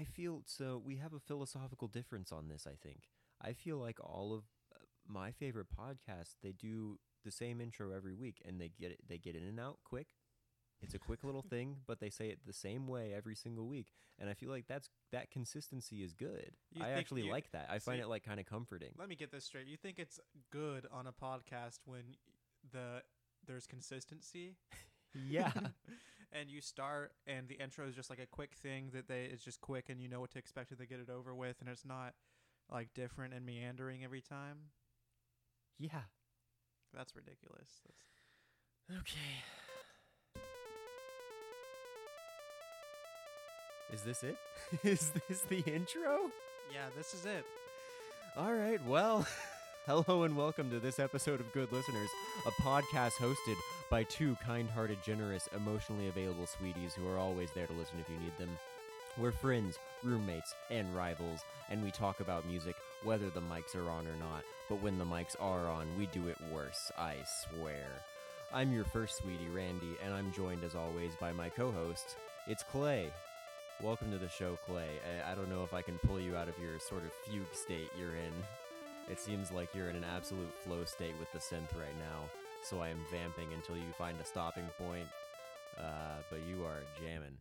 I feel so. We have a philosophical difference on this. I think. I feel like all of uh, my favorite podcasts they do the same intro every week, and they get it. They get in and out quick. It's a quick little thing, but they say it the same way every single week, and I feel like that's that consistency is good. You I actually you- like that. I find see- it like kind of comforting. Let me get this straight. You think it's good on a podcast when the there's consistency Yeah. and you start and the intro is just like a quick thing that they it's just quick and you know what to expect and they get it over with and it's not like different and meandering every time. yeah. That's ridiculous. That's, Okay. Is this it? Is this the intro? yeah, this is it. All right, well, hello and welcome to this episode of Good Listeners, a podcast hosted by two kind hearted, generous, emotionally available sweeties who are always there to listen if you need them. We're friends, roommates, and rivals, and we talk about music whether the mics are on or not. But when the mics are on, we do it worse, I swear. I'm your first sweetie, Randy, and I'm joined as always by my co host. It's Clay. Welcome to the show, Clay. I, I don't know if I can pull you out of your sort of fugue state you're in. It seems like you're in an absolute flow state with the synth right now, so I am vamping until you find a stopping point. Uh, but you are jamming.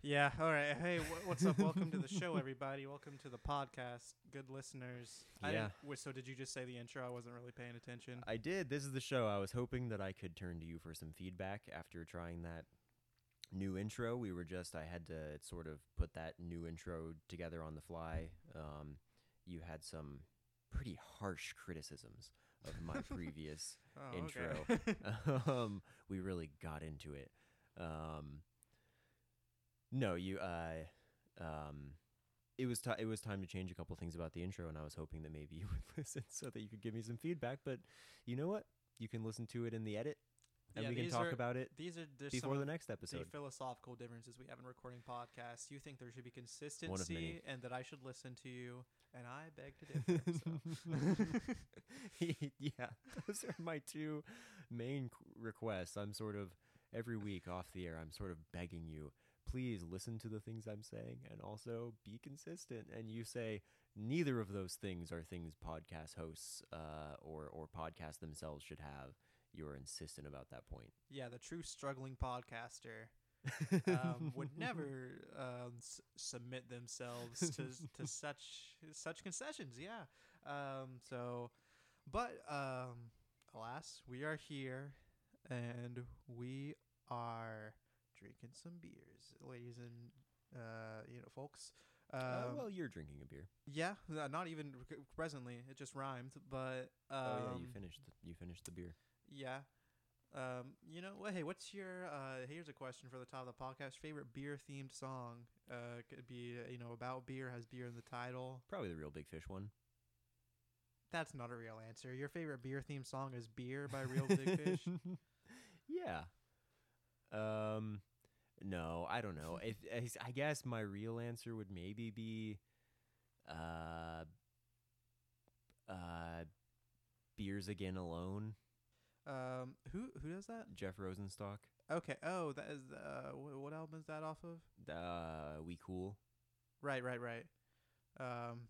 Yeah, all right. Hey, wh- what's up? Welcome to the show everybody. Welcome to the podcast. Good listeners. I Yeah. didn't- wait, so did you just say the intro? I wasn't really paying attention. I did. This is the show. I was hoping that I could turn to you for some feedback after trying that new intro. We were just, I had to sort of put that new intro together on the fly. Um, you had some pretty harsh criticisms of my previous Oh, intro. um, we really got into it. Um, no, you. Uh, um, it was ti it was time to change a couple things about the intro, and I was hoping that maybe you would listen so that you could give me some feedback. But you know what? You can listen to it in the edit, and Yeah, we can talk are- about it These are before some the next the episode. philosophical differences we have in recording podcasts. You think there should be consistency and that I should listen to you, and I beg to differ. so. yeah, those are my two main requests. I'm sort of every week off the air. I'm sort of begging you, please listen to the things I'm saying and also be consistent. And you say neither of those things are things podcast hosts uh, or or podcasts themselves should have. You are insistent about that point. Yeah, the true struggling podcaster um, would never um, s- submit themselves to to such such concessions. Yeah. Um, so, but um, alas, we are here, and we are drinking some beers, ladies and uh, you know, folks. Um, uh, well, you're drinking a beer. yeah, uh, not even presently. It just rhymed, but um, oh yeah, you finished. The, you finished the beer. Yeah. Um, you know, well, hey, what's your uh here's a question for the top of the podcast. Favorite beer themed song? Uh could be, uh, you know, about beer, has beer in the title. Probably the real big fish one. That's not a real answer. Your favorite beer themed song is Beer by Real Big Fish. Yeah. Um, no, I don't know. If I- I guess my real answer would maybe be, uh, uh, beers again alone. Um who who does that? Jeff Rosenstock. Okay. Oh, that is uh what album is that off of? Uh, we cool. Right, right, right. Um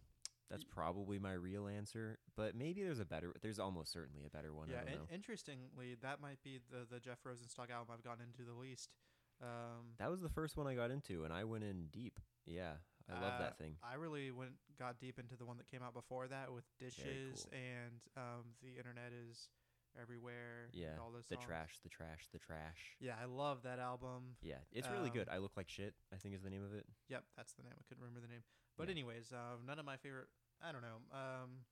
That's probably my real answer, but maybe there's a better. There's almost certainly a better one. I yeah, don't in- interestingly, that might be the the Jeff Rosenstock album I've gotten into the least. Um that was the first one I got into, and I went in deep. Yeah, I love Uh, that thing. I really went got deep into the one that came out before that with dishes cool. and um, the internet is everywhere. Yeah, all those the songs. trash, the trash, the trash. Yeah, I love that album. Yeah, it's really good. Um, I look like shit. I think is the name of it. Yep, that's the name. I couldn't remember the name. But Yeah. anyways, um, none of my favorite. I don't know. Um,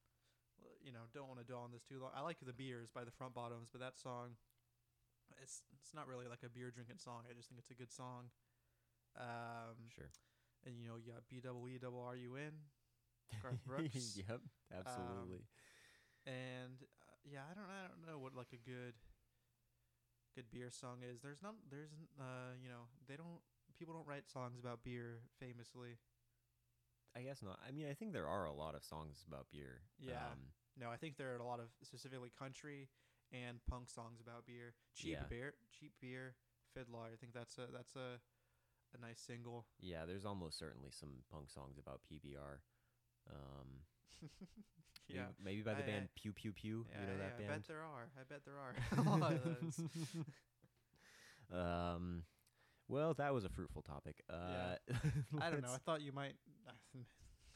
you know, don't want to dwell on this too long. I like the beers by the Front Bottoms, but that song, it's it's not really like a beer drinking song. I just think it's a good song. Um, Sure. and you know, you got B double E double R U N, Garth Brooks. yep, absolutely. and uh, yeah, I don't, I don't know what like a good, good beer song is. There's not, there's, uh, you know, they don't, people don't write songs about beer famously. I guess not. I mean, I think there are a lot of songs about beer. Yeah. Um, No, I think there are a lot of specifically country and punk songs about beer. Cheap Yeah. beer, cheap beer, FIDLAR. I think that's a that's a a nice single. Yeah, there's almost certainly some punk songs about PBR. Um, yeah. maybe by the I- band I- Pew Pew Pew. Yeah, you know yeah, that I bet there are. I bet there are. a lot of those. Um, well, that was a fruitful topic. Uh, I don't know. I thought you might.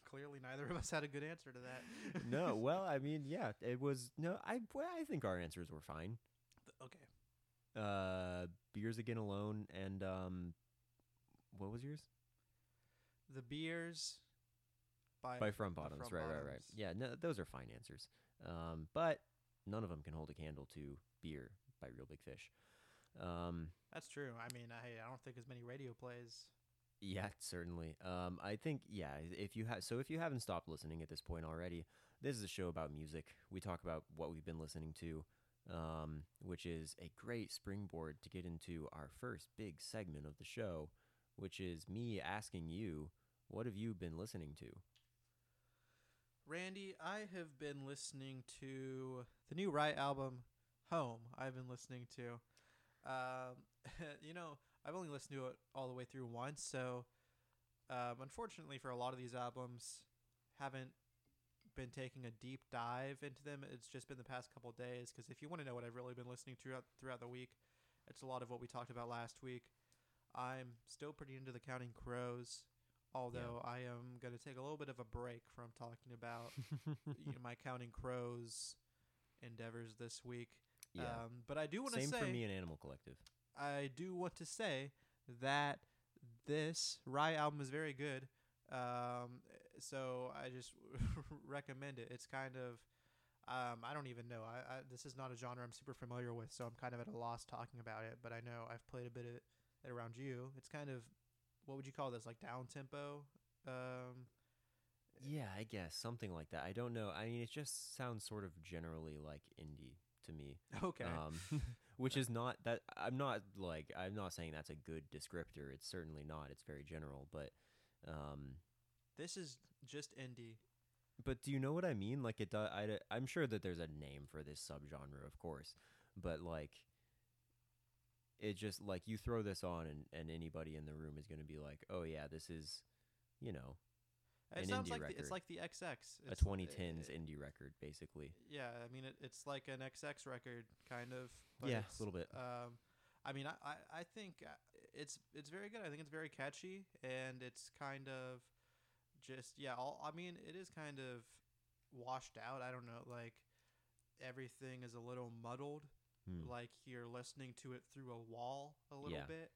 Clearly, neither of us had a good answer to that. no, well, I mean, yeah, it was no. I well, I think our answers were fine. okay. Uh, beers again alone, and um, what was yours? The beers by By front bottoms, Front right, right, right. Yeah, no, those are fine answers. Um, but none of them can hold a candle to beer by Real Big Fish. Um, That's true. I mean, I I don't think as many radio plays. Yeah, certainly. Um, I think yeah. If you have, so if you haven't stopped listening at this point already, this is a show about music. We talk about what we've been listening to, um, which is a great springboard to get into our first big segment of the show, which is me asking you, what have you been listening to? Randy, I have been listening to the new Rhye album, Home. I've been listening to. Um, you know, I've only listened to it all the way through once, so um, unfortunately for a lot of these albums, haven't been taking a deep dive into them. It's just been the past couple days. Because if you want to know what I've really been listening to throughout, throughout the week, it's a lot of what we talked about last week. I'm still pretty into the Counting Crows, although I am going to take a little bit of a break from talking about you know, my Counting Crows endeavors this week. Yeah, Um, but I do want to same say, for me and Animal Collective. I do want to say that this Rhye album is very good. Um, so I just recommend it. It's kind of, um, I don't even know. I, I this is not a genre I'm super familiar with, so I'm kind of at a loss talking about it. But I know I've played a bit of it around you. It's kind of, what would you call this? Like down tempo. Um, Yeah, I guess something like that. I don't know. I mean, it just sounds sort of generally like indie to me. okay. Um, which is not that I'm not like I'm not saying that's a good descriptor. It's certainly not. It's very general, but um, this is just indie. but do you know what I mean? Like it does. I, I'm sure that there's a name for this subgenre, of course, but like it just like you throw this on and and anybody in the room is going to be like, oh yeah, this is, you know, It sounds like the, it's like the XX. a It's, 2010s uh, indie record, basically. Yeah, I mean it, it's like an XX record kind of. But Yeah, a little bit. Um, I mean, I, I, I think uh, it's it's very good. I think it's very catchy, and it's kind of just yeah. All I mean, it is kind of washed out. I don't know, like everything is a little muddled. Hmm. Like you're listening to it through a wall a little Yeah. bit,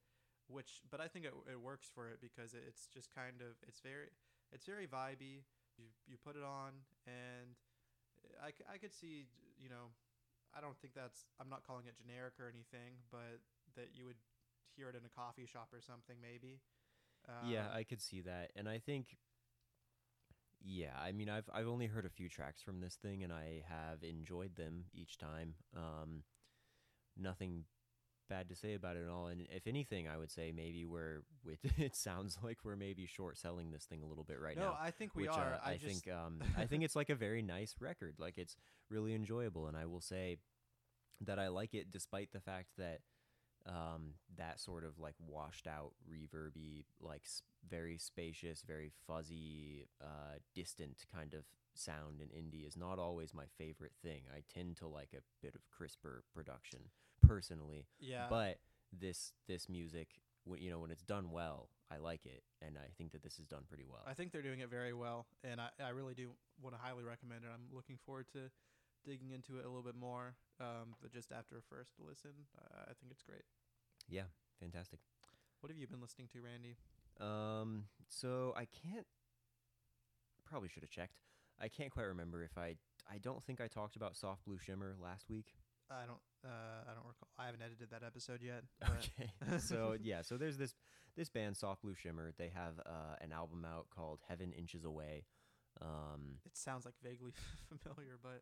which but I think it, it works for it because it's just kind of it's very it's very vibey. You you put it on and I, I could see you know I don't think that's I'm not calling it generic or anything, but that you would hear it in a coffee shop or something maybe. yeah, Um, I could see that, and I think, yeah, I mean, I've I've only heard a few tracks from this thing, and I have enjoyed them each time. Um, nothing bad to say about it at all, and if anything, I would say maybe we're it, it sounds like we're maybe short selling this thing a little bit right no, now. No, I think we which are. uh, I, I, just, think um, I think it's like a very nice record. Like it's really enjoyable, and I will say that I like it despite the fact that um, that sort of like washed out, reverby, like very spacious, very fuzzy, uh, distant kind of sound in indie is not always my favorite thing. I tend to like a bit of crisper production personally, yeah. but this this music, w- you know, when it's done well, I like it, and I think that this is done pretty well. I think they're doing it very well, and I, I really do want to highly recommend it. I'm looking forward to digging into it a little bit more. Um, but just after a first listen, uh, I think it's great. yeah, fantastic. What have you been listening to, Randy? Um, so I can't. Probably should have checked. I can't quite remember if I. I don't think I talked about Soft Blue Shimmer last week. I don't. Uh, I don't recall. I haven't edited that episode yet. Okay. so yeah, so there's this this band Soft Blue Shimmer. They have uh, an album out called Heaven Inches Away. Um, It sounds like vaguely familiar, but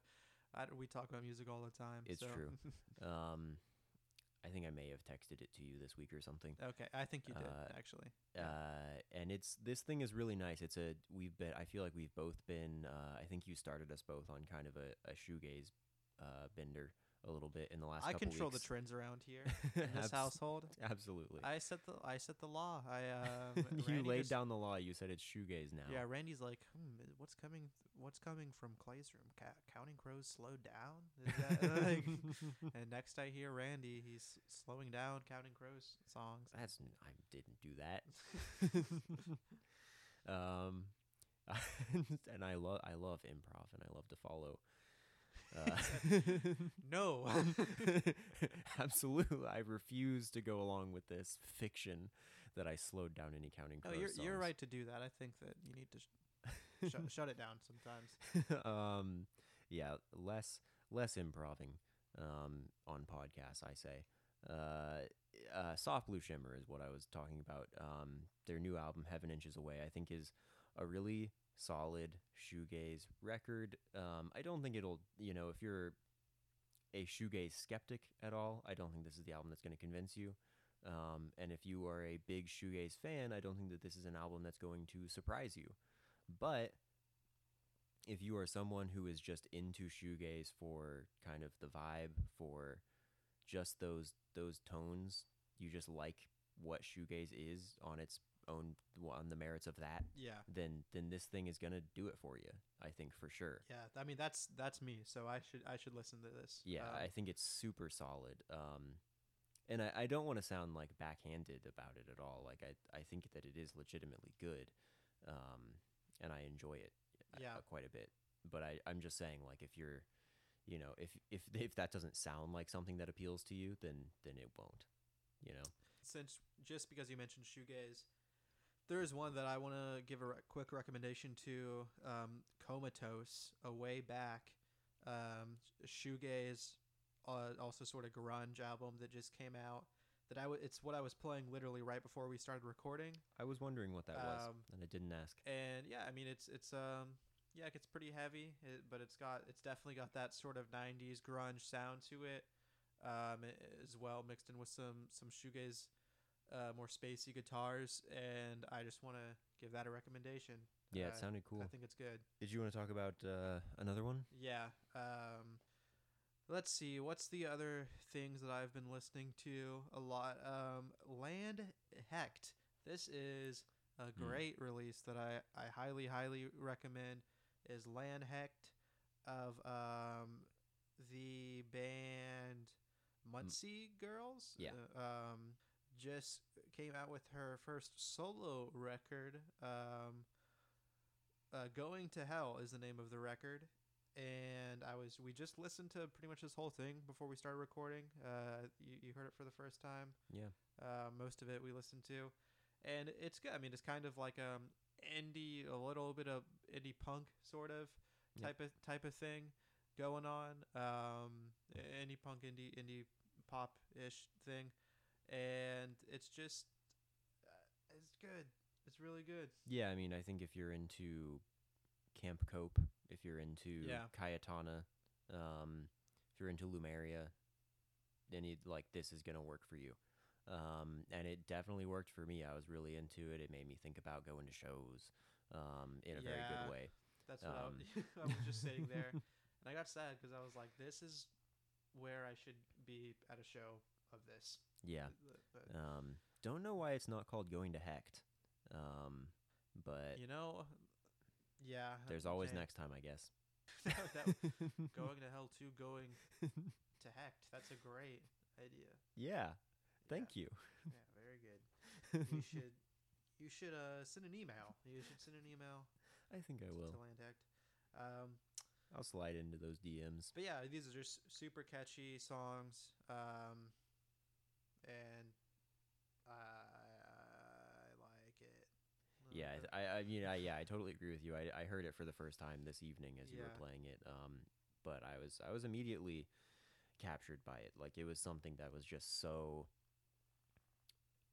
I, we talk about music all the time. It's so- true. um, I think I may have texted it to you this week or something. okay, I think you did Uh, actually. Uh, and it's this thing is really nice. It's a we've been. I feel like we've both been. Uh, I think you started us both on kind of a, a shoegaze uh, bender a little bit in the last. I control the trends around here in this Abs- household. Absolutely. I set the I set the law. I um, you laid just- down the law. You said it's shoegaze now. Yeah, Randy's like, hmm, what's coming? What's coming from Clay's room? Ca- Counting Crows slowed down. Is that, like, and next I hear Randy, he's slowing down Counting Crows songs. That's I didn't do that. um, and I love I love improv and I love to follow. Uh, No, absolutely, I refuse to go along with this fiction that I slowed down any counting crows. you're you're right to do that. I think that you need to sh- shut shut it down sometimes. um, yeah, less less improving um, on podcasts. I say. Uh, uh, Soft Blue Shimmer is what I was talking about. Um, their new album, Heaven Inches Away, I think is a really solid shoegaze record. Um, I don't think it'll, you know, if you're a shoegaze skeptic at all, I don't think this is the album that's going to convince you. Um, and if you are a big shoegaze fan, I don't think that this is an album that's going to surprise you. But if you are someone who is just into shoegaze for kind of the vibe, for just those those tones, you just like what shoegaze is on its own on the merits of that, Yeah, then then this thing is gonna do it for you. I think for sure. yeah. I mean, that's that's me. So I should I should listen to this. Yeah, Um, I think it's super solid. Um, and I, I don't want to sound like backhanded about it at all. Like I, I think that it is legitimately good, um, and I enjoy it uh, Yeah. uh, quite a bit. But I, I'm just saying, like if you're, you know, if if if that doesn't sound like something that appeals to you, then then it won't. You know. since just because you mentioned shoegaze, there is one that I want to give a re- quick recommendation to. Um, Comatose, a way back, um, shoegaze, uh, also sort of grunge album that just came out. That I w- it's what I was playing literally right before we started recording, I was wondering what that was, Um, and I didn't ask. and yeah, I mean it's it's um yeah it gets pretty heavy, it, but it's got it's definitely got that sort of '90s grunge sound to it, um, as well mixed in with some some shoegaze, uh, more spacey guitars, and I just want to give that a recommendation. Yeah, Uh, it sounded cool. I think it's good. Did you want to talk about uh, another one? Yeah. Um, let's see. What's the other things that I've been listening to a lot? Um, Lande Hekt. This is a Hmm. great release that I, I highly, highly recommend. Is Lande Hekt of um, the band Muncie Girls? Yeah. Uh, um, just came out with her first solo record. Um, uh, Going to Hell is the name of the record, and I was we just listened to pretty much this whole thing before we started recording. Uh, you, you heard it for the first time. Yeah. Uh, most of it we listened to, and it's good. I mean, it's kind of like um indie, a little bit of indie punk sort of Yeah. type of type of thing going on. Um, indie punk, indie indie pop ish thing, and it's just uh, it's good. It's really good. Yeah, I mean, I think if you're into Camp Cope, if you're into Yeah. Cayetana, um, if you're into Lemuria, then it, like this is gonna work for you. Um, and it definitely worked for me. I was really into it. It made me think about going to shows um, in a very good way. That's what I, Um, was, I was just sitting there, and I got sad because I was like, "This is where I should be at a show of this." Yeah. Um, don't know why it's not called Going to Hekt, um, but you know, yeah. there's always next time, I guess. that, going to hell too, going to heck. That's a great idea. yeah. Thank you. Yeah, very good. you should, you should uh send an email. You should send an email I think I to will. Lande Hekt. Um, I'll slide into those DMs. But yeah, these are just super catchy songs, um, and I like it. Yeah, I, Uh, I, I mean, I, yeah, I totally agree with you. I, I heard it for the first time this evening as you Yeah. were playing it. Um, but I was, I was immediately captured by it. Like it was something that was just so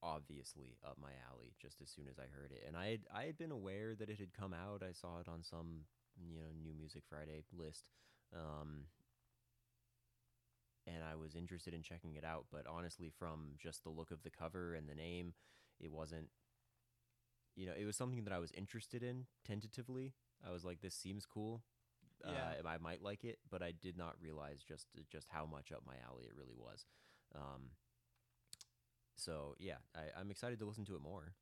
obviously up my alley just as soon as I heard it. And I had, I had been aware that it had come out. I saw it on some, you know, New Music Friday list. Um, and I was interested in checking it out, but honestly, from just the look of the cover and the name, it wasn't. You know, it was something that I was interested in tentatively. I was like, "This seems cool," Yeah. Uh, I might like it, but I did not realize just just how much up my alley it really was. Um, so yeah, I, I'm excited to listen to it more.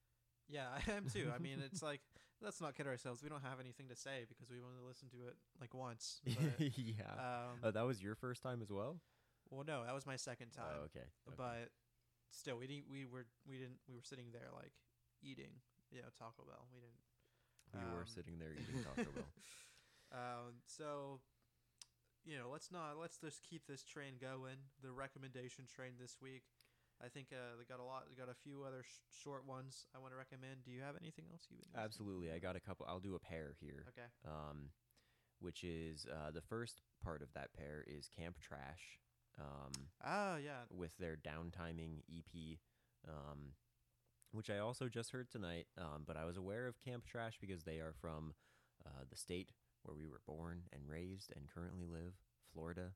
Yeah, I am too. I mean, it's like let's not kid ourselves. We don't have anything to say because we've only listened to it like once. But, yeah. um, oh, that was your first time as well. Well, no, that was my second time. Oh, okay. okay. But still, we didn't. We were. We didn't. We were sitting there like eating. You know, Taco Bell. We didn't. we were um, sitting there eating Taco Bell. Um, so, you know, let's not let's just keep this train going. The recommendation train this week. I think uh, they got a lot. They got a few other sh- short ones I want to recommend. Do you have anything else you would? Absolutely, I got a couple. I'll do a pair here. Okay. um, which is uh, the first part of that pair is Camp Trash, um, Ah, yeah. with their downtiming EP, um, which I also just heard tonight. Um, but I was aware of Camp Trash because they are from uh, the state where we were born and raised and currently live, Florida.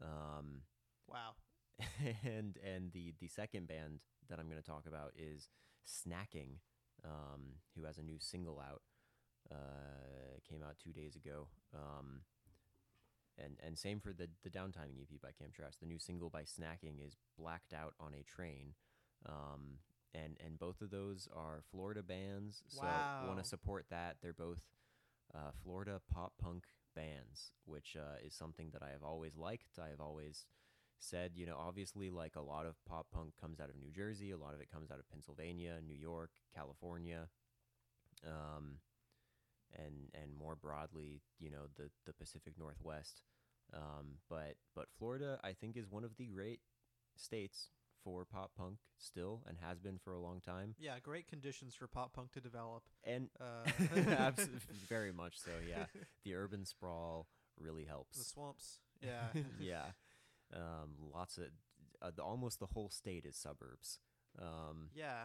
Um, Wow. and and the the second band that I'm going to talk about is Snacking, um, who has a new single out. Uh, came out two days ago. Um, and and same for the the downtiming EP by Camp Trash. The new single by Snacking is Blacked Out on a Train. Um, and and both of those are Florida bands, so Wow. want to support that. They're both uh, Florida pop punk bands, which uh, is something that I have always liked. I have always said, you know, obviously, like a lot of pop punk comes out of New Jersey, a lot of it comes out of Pennsylvania, New York, California, um, and and more broadly, you know, the the Pacific Northwest. Um, but but Florida, I think, is one of the great states for pop punk still, and has been for a long time. Yeah, great conditions for pop punk to develop. And Uh, very much so. Yeah, the urban sprawl really helps. the swamps. Yeah. yeah, um, lots of uh, the, almost the whole state is suburbs. Um, yeah.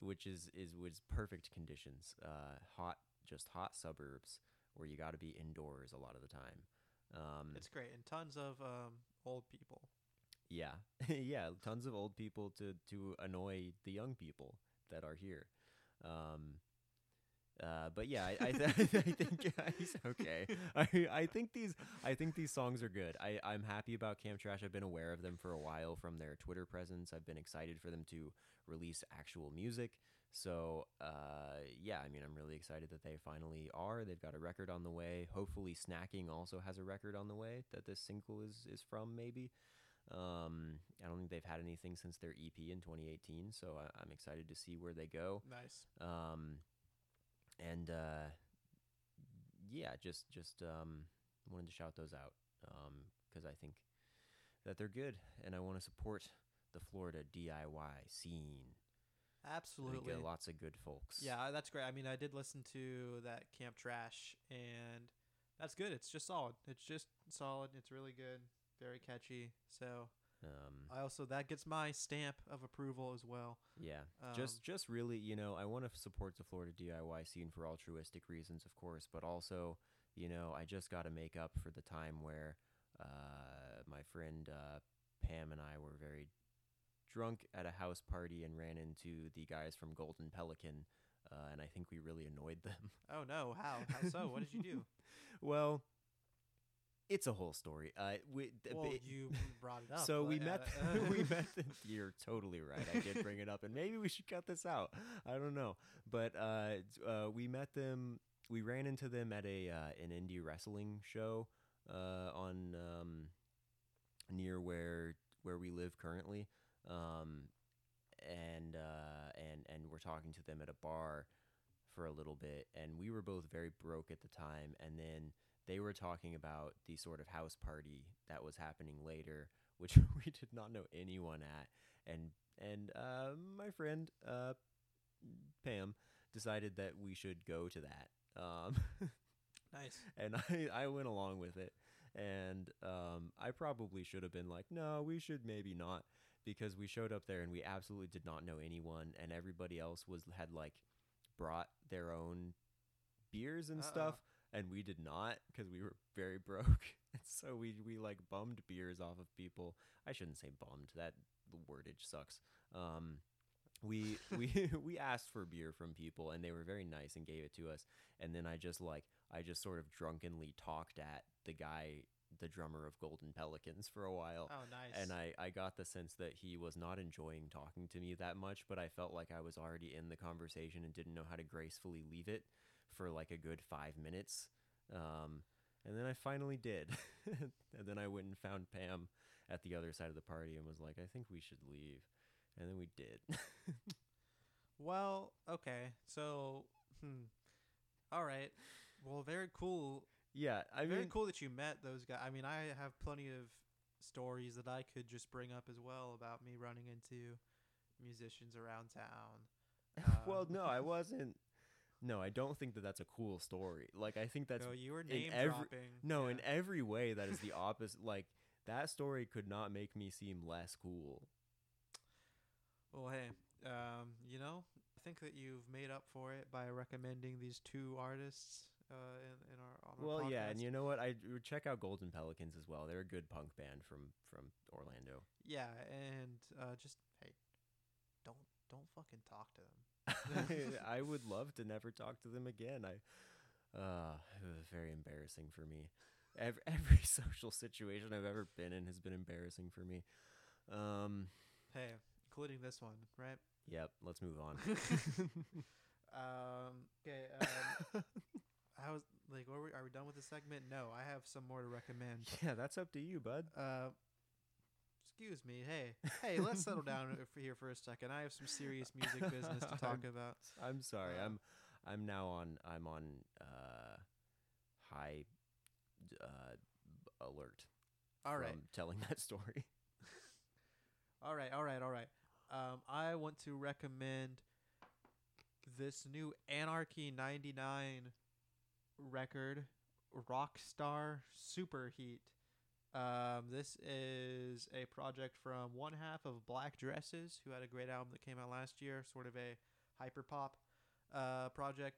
Which is is was perfect conditions. Uh, hot, just hot suburbs where you got to be indoors a lot of the time. Um, it's great and tons of um, old people. yeah, yeah, tons of old people to to annoy the young people that are here. Um, uh, but yeah, I, I, th- I think okay. I, I think these I think these songs are good. I, I'm happy about Camp Trash. I've been aware of them for a while from their Twitter presence. I've been excited for them to release actual music. So uh, yeah, I mean, I'm really excited that they finally are. They've got a record on the way. Hopefully, Snacking also has a record on the way that this single is is from. Maybe. Um, I don't think they've had anything since their EP in 2018, so I, I'm excited to see where they go. Nice. Um, and uh, yeah, just just um, wanted to shout those out because I think that they're good, and I want to support the Florida DIY scene. Absolutely. uh, lots of good folks. Yeah, that's great. I mean, I did listen to that Camp Trash, and that's good. It's just solid. It's just solid. It's really good. Very catchy. So Um, I also that gets my stamp of approval as well. yeah. Um, just just really, you know, I want to support the Florida DIY scene for altruistic reasons, of course, but also, you know, I just got to make up for the time where uh, my friend uh, Pam and I were very drunk at a house party and ran into the guys from Golden Pelican, uh, and I think we really annoyed them. Oh no! How? How so? what did you do? well, it's a whole story. Uh, we, well, ba- you brought it up. so we but, met. uh, we met. You're totally right. I did bring it up, and maybe we should cut this out. I don't know, but uh, uh, we met them. We ran into them at a uh, an indie wrestling show uh, on um, near where where we live currently, um, and uh, and and we're talking to them at a bar for a little bit, and we were both very broke at the time, and then they were talking about the sort of house party that was happening later, which we did not know anyone at, and and uh, my friend uh, Pam decided that we should go to that, um, nice. and I I went along with it, and um, I probably should have been like, no, we should maybe not, because we showed up there and we absolutely did not know anyone, and everybody else was had like brought their own beers and Uh-oh. stuff and we did not because we were very broke. And so we we like bummed beers off of people. I shouldn't say bummed that the wordage sucks. Um we we we asked for beer from people and they were very nice and gave it to us. And then i just like i just sort of drunkenly talked at the guy the drummer of golden pelicans for a while Oh, nice. and I, I got the sense that he was not enjoying talking to me that much but i felt like i was already in the conversation and didn't know how to gracefully leave it for like a good five minutes um, and then i finally did and then i went and found pam at the other side of the party and was like i think we should leave and then we did Well, okay. So, hmm. All right. Well, very cool. Yeah, I very mean, cool that you met those guys. I mean, I have plenty of stories that I could just bring up as well about me running into musicians around town. well, Um, no, I wasn't. No, I don't think that that's a cool story. Like, I think that's no, you were name every- dropping. no, yeah. in every way that is the opposite. Like, that story could not make me seem less cool. Well, hey, um, you know, I think that you've made up for it by recommending these two artists uh, in, in our on our Well, yeah, and you know what? I would check out Golden Pelicans as well. They're a good punk band from from Orlando. yeah, and uh, just hey, don't don't fucking talk to them. I would love to never talk to them again. I, uh, it was very embarrassing for me. Every, every social situation I've ever been in has been embarrassing for me. Um, Hey, including this one, right? yep. Let's move on. Um, okay. Um, I was like, are we, are we done with the segment? No, I have some more to recommend. yeah, that's up to you, bud. Uh, excuse me. Hey, hey, let's settle down here for a second. I have some serious music business to talk I'm- about. I'm sorry. Uh, I'm I'm now on I'm on uh high uh alert All right, telling that story. all right, all right, all right. Um, I want to recommend this new Anarchy '99 record, rock Rockstar Superheat. Um, this is a project from one half of Black Dresses, who had a great album that came out last year, sort of a hyper pop uh, project.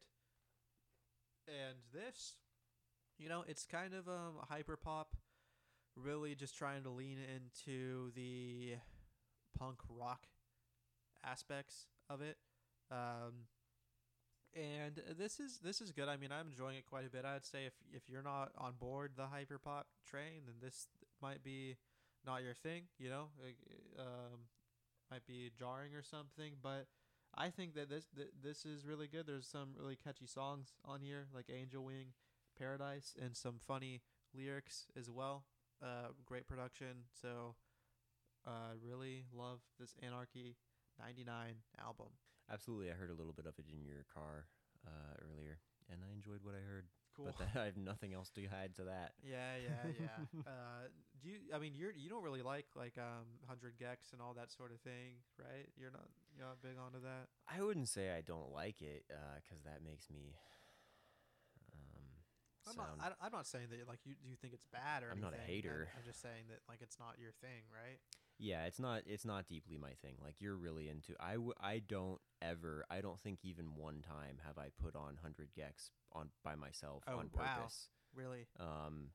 And this, you know, it's kind of um, a hyper pop, really just trying to lean into the punk rock aspects of it. Um, and this is this is good. I mean, I'm enjoying it quite a bit. I'd say if if you're not on board the hyperpop train, then this might be not your thing. You know, um, might be jarring or something. But I think that this th- this is really good. There's some really catchy songs on here, like Angel Wing, Paradise, and some funny lyrics as well. Uh, great production. So, uh, really love this Anarchy '99 album. Absolutely, I heard a little bit of it in your car uh, earlier, and I enjoyed what I heard. Cool. But that, I have nothing else to add to that. Yeah, yeah, yeah. uh, do you? I mean, you're you don't really like like um hundred gecs and all that sort of thing, right? You're not you're not big onto that. I wouldn't say I don't like it, because that makes me. Um, I'm sound. not. I, am not saying that like you do you think it's bad or I'm not a hater. I'm, I'm just saying that like it's not your thing, right? Yeah, it's not. It's not deeply my thing. Like you're really into. I. W- I don't ever. I don't think even one time have I put on hundred gecs on by myself Oh, on wow. purpose. Really? Um,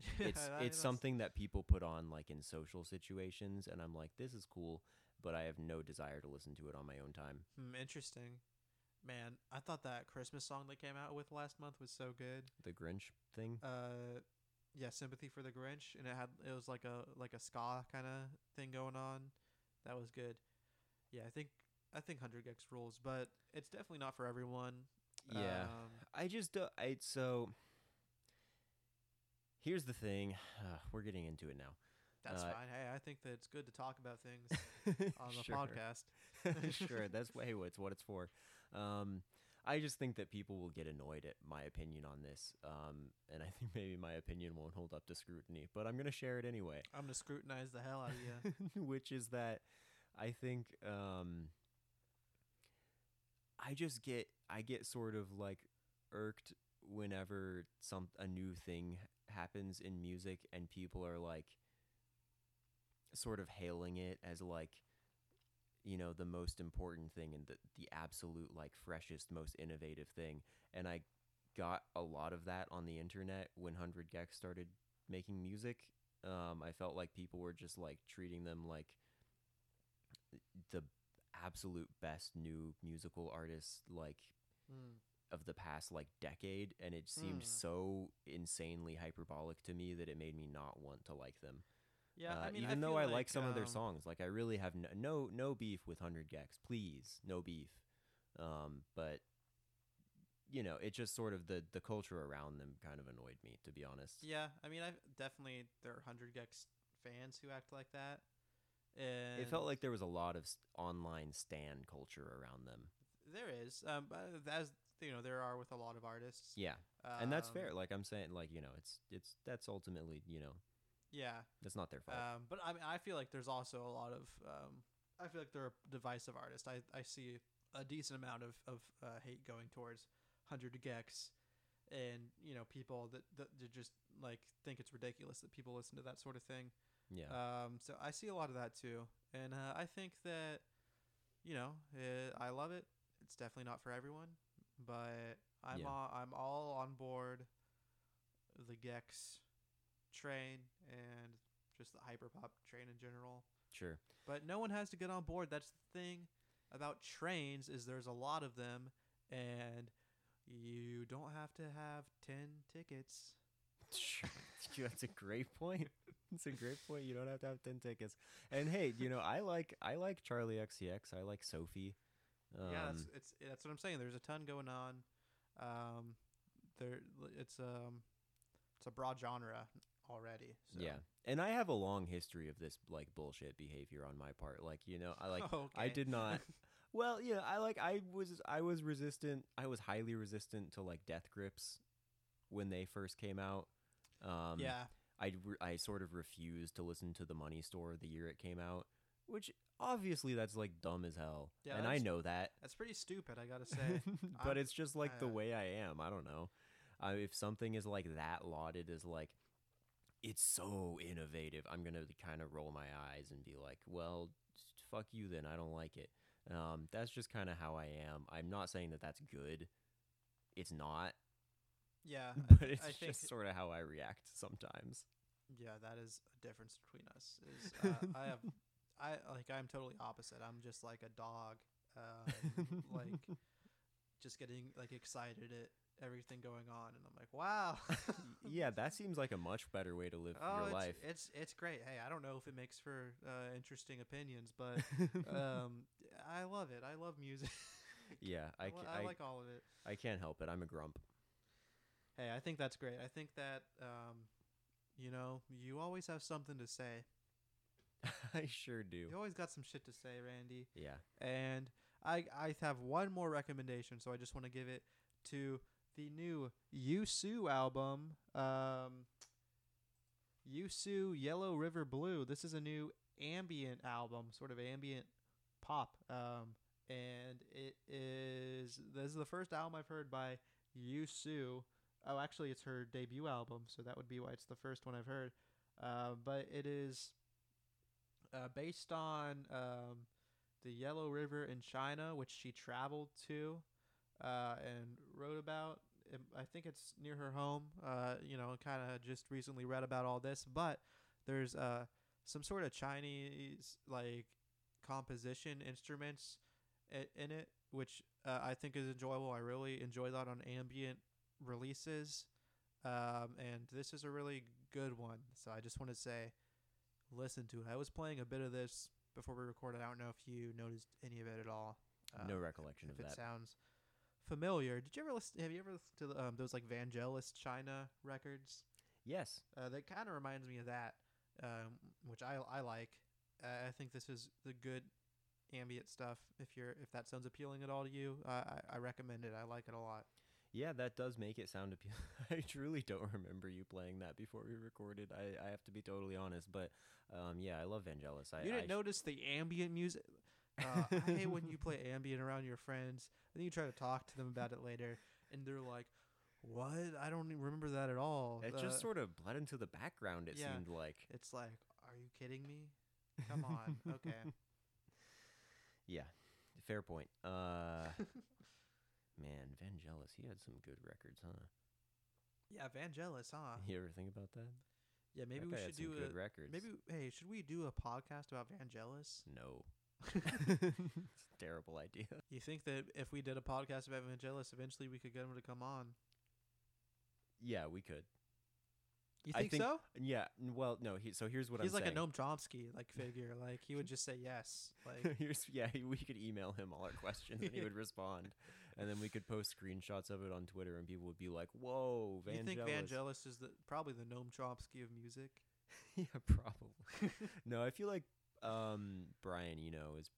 it's it's something that people put on like in social situations, and I'm like, this is cool, but I have no desire to listen to it on my own time. Hmm, interesting. Man, I thought that Christmas song they came out with last month was so good. The Grinch thing. uh yeah sympathy for the grinch and it had it was like a like a ska kind of thing going on that was good yeah i think i think 100 gecs rules but it's definitely not for everyone Yeah. um, I just don't. I so. Here's the thing. Uh, we're getting into it now. that's Uh, fine hey i think that it's good to talk about things on the Sure. podcast sure, that's way it's what it's for. Um, I just think that people will get annoyed at my opinion on this, um, and I think maybe my opinion won't hold up to scrutiny. But I'm gonna share it anyway, i'm gonna scrutinize the hell out of you which is that I think um, I just get I get sort of like irked whenever some a new thing happens in music and people are like sort of hailing it as like you know the most important thing and the the absolute like freshest most innovative thing and I got a lot of that on the internet when 100 Gecs started making music um I felt like people were just like treating them like the absolute best new musical artists like Mm. of the past like decade and it seemed Hmm. so insanely hyperbolic to me that it made me not want to like them. Yeah, Uh, I mean, even I though I like some of their um, songs, like I really have no no, no beef with Hundred Gecs, please, no beef. Um, but you know, it just sort of the the culture around them kind of annoyed me, to be honest. Yeah, I mean, I definitely there are hundred gecs fans who act like that. And It felt like there was a lot of online stan culture around them. there is, um, but as you know, there are with a lot of artists. Yeah, and that's Um, fair. Like I'm saying, like you know, it's it's that's ultimately you know Yeah, that's not their fault. um, but I mean, I feel like there's also a lot of. Um, I feel like they're a divisive artist. I I see a decent amount of of uh, hate going towards hundred gecs. And you know people that, that that just like think it's ridiculous that people listen to that sort of thing. yeah, Um, so I see a lot of that too, and uh, I think that you know uh, I love it. It's definitely not for everyone, but I'm Yeah. all, I'm all on board the Gecs train and just the hyperpop train in general. sure. But no one has to get on board. That's the thing about trains is there's a lot of them, and you don't have to have ten tickets. Sure. That's a great point. It's a great point. You don't have to have ten tickets. And hey, you know, I like I like Charli XCX. I like Sophie. Um, yeah, that's it's that's what I'm saying. There's a ton going on. Um, there it's um it's a broad genre already. So. yeah. And I have a long history of this like bullshit behavior on my part. Like, you know, I like I Okay. did not Well, yeah, I like I was I was resistant. I was highly resistant to like Death Grips when they first came out. Um yeah, I, I sort of refused to listen to the Money Store the year it came out, which obviously that's like dumb as hell, Yeah, and I know that. that's pretty stupid. I gotta say. but I'm- it's just like the uh, way I am. I don't know. Uh, if something is like that lauded as like it's so innovative, I'm gonna kind of roll my eyes and be like, well, fuck you then. I don't like it. Um, that's just kind of how I am. I'm not saying that that's good. It's not, yeah, but thi- it's I think just sort of how I react sometimes. yeah, that is a difference between us. Is uh, I have I like I'm totally opposite. I'm just like a dog, um, like just getting like excited at everything going on, and I'm like, wow. yeah, that seems like a much better way to live Oh, your it's, life. it's it's great. Hey, I don't know if it makes for uh, interesting opinions, but um, I love it. I love music. yeah, I, I, I, I like all of it. I can't help it. I'm a grump. Hey, I think that's great. I think that um, you know, you always have something to say. I sure do. You always got some shit to say, Randy. Yeah. And I I have one more recommendation, so I just want to give it to the new Yu Su album. Um, Yu Su Yellow River Blue. This is a new ambient album, sort of ambient pop. Um, and it is this is the first album I've heard by Yu Su. Oh, actually, it's her debut album, so that would be why it's the first one I've heard. Uh, but it is uh, based on um, the Yellow River in China, which she traveled to uh, and wrote about. Um, I think it's near her home. Uh, you know, kind of just recently read about all this, but there's uh, some sort of Chinese like composition instruments in it, which uh, I think is enjoyable. I really enjoy that on ambient releases, um, and this is a really good one. So I just want to say, listen to it. I was playing a bit of this before we recorded. I don't know if you noticed any of it at all. no Um, recollection if of it sounds familiar. Did you ever listen? Have you ever listened to the, um, those like Vangelis China records? yes. Uh, that kind of reminds me of that, um, which I I like. Uh, I think this is the good ambient stuff. If you're if that sounds appealing at all to you, uh, I I recommend it. I like it a lot. Yeah, that does make it sound appealing. I truly don't remember you playing that before we recorded. I, I have to be totally honest, but um, yeah, I love Vangelis. I, you didn't I notice the ambient music. Uh, I hate when you play ambient around your friends, and then you try to talk to them about it later, and they're like, "What? I don't even remember that at all." It Uh, just sort of bled into the background. It yeah. seemed like. It's like, are you kidding me? Come on. okay. Yeah, fair point. Uh, man, Vangelis, he had some good records, huh? Yeah, Vangelis, huh? You ever think about that? Yeah, maybe That we should do good a records. maybe. Hey, should we do a podcast about Vangelis? no. it's a terrible idea. You think that if we did a podcast about Vangelis, eventually we could get him to come on? Yeah, we could. You I think, think- so? Yeah. Well, no. He, so here's what He's I'm He's like saying. a Noam Chomsky like figure. Like he would just say yes. Like Here's yeah, we could email him all our questions and he would respond, and then we could post screenshots of it on Twitter, and people would be like, "Whoa, Vangelis!" you think Vangelis is the probably the Noam Chomsky of music? yeah, probably. no, I feel like um, Brian Eno is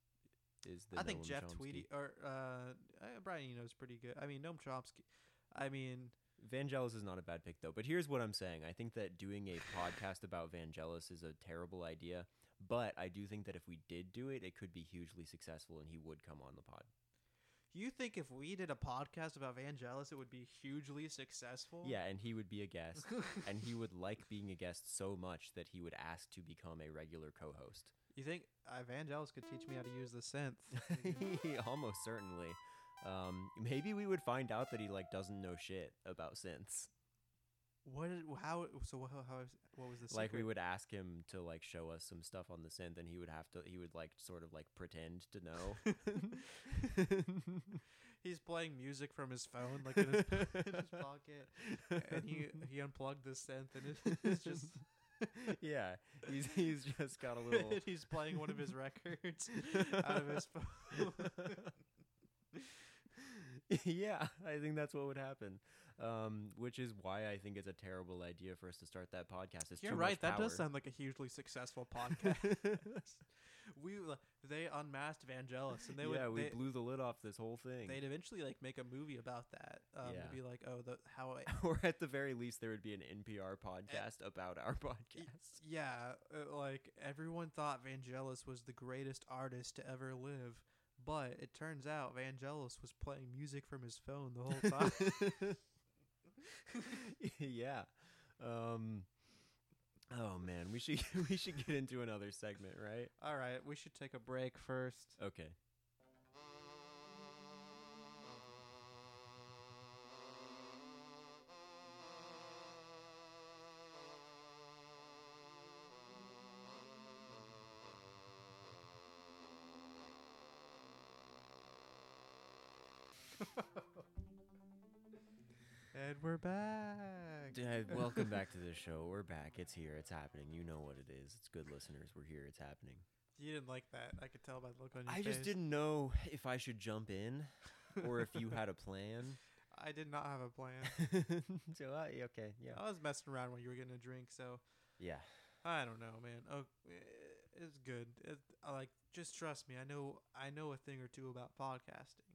is the. I think Noam Jeff Chomsky. Tweedy or uh, uh, Brian is pretty good. I mean Noam Chomsky. I mean Vangelis is not a bad pick though. But here's what I'm saying: I think that doing a podcast about Vangelis is a terrible idea. But I do think that if we did do it, it could be hugely successful, and he would come on the pod. you think if we did a podcast about Vangelis, it would be hugely successful? Yeah, and he would be a guest. and he would like being a guest so much that he would ask to become a regular co-host. You think Vangelis could teach me how to use the synth? Almost certainly. Um, maybe we would find out that he like doesn't know shit about synths. what? How? So what? How? What was the secret? Like we would ask him to like show us some stuff on the synth, and he would have to. He would like sort of like pretend to know. He's playing music from his phone, like in his, in his pocket, and he he unplugged the synth, and it, it's just yeah, he's he's just got a little. he's playing one of his records out of his phone. yeah, I think that's what would happen. Um, which is why I think it's a terrible idea for us to start that podcast. It's You're right. That does sound like a hugely successful podcast. We uh, they unmasked Vangelis, and they yeah, would we they, blew the lid off this whole thing. they'd eventually like make a movie about that. Um, Yeah. to be like, oh, the how I, or at the very least, there would be an NPR podcast about our podcast. Yeah, uh, like everyone thought Vangelis was the greatest artist to ever live, but it turns out Vangelis was playing music from his phone the whole time. yeah. Um. Oh man, we should we should get into another segment, right? All right, we should take a break first. Okay. And we're back. Welcome back to the show. We're back. It's here. It's happening. You know what it is. It's good listeners. We're here. It's happening. You didn't like that. I could tell by the look on your face. I face. just didn't know if I should jump in or if you had a plan. I did not have a plan. so I okay, yeah. I was messing around when you were getting a drink, so Yeah. I don't know, man. Oh, eh, it's good. It, I like just trust me. I know. I know a thing or two about podcasting.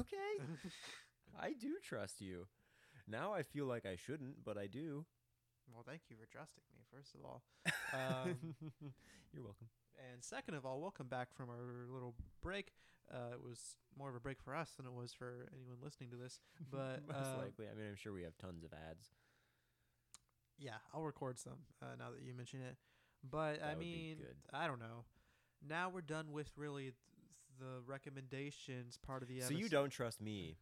Okay. I do trust you. Now I feel like I shouldn't, but I do. well, thank you for trusting me. First of all, um, You're welcome. and second of all, welcome back from our little break. Uh, it was more of a break for us than it was for anyone listening to this. But Most uh, likely. I mean, I'm sure we have tons of ads. yeah, I'll record some uh, now that you mention it. But I That be mean. I don't know. Now we're done with really th- the recommendations part of the So episode. you don't trust me,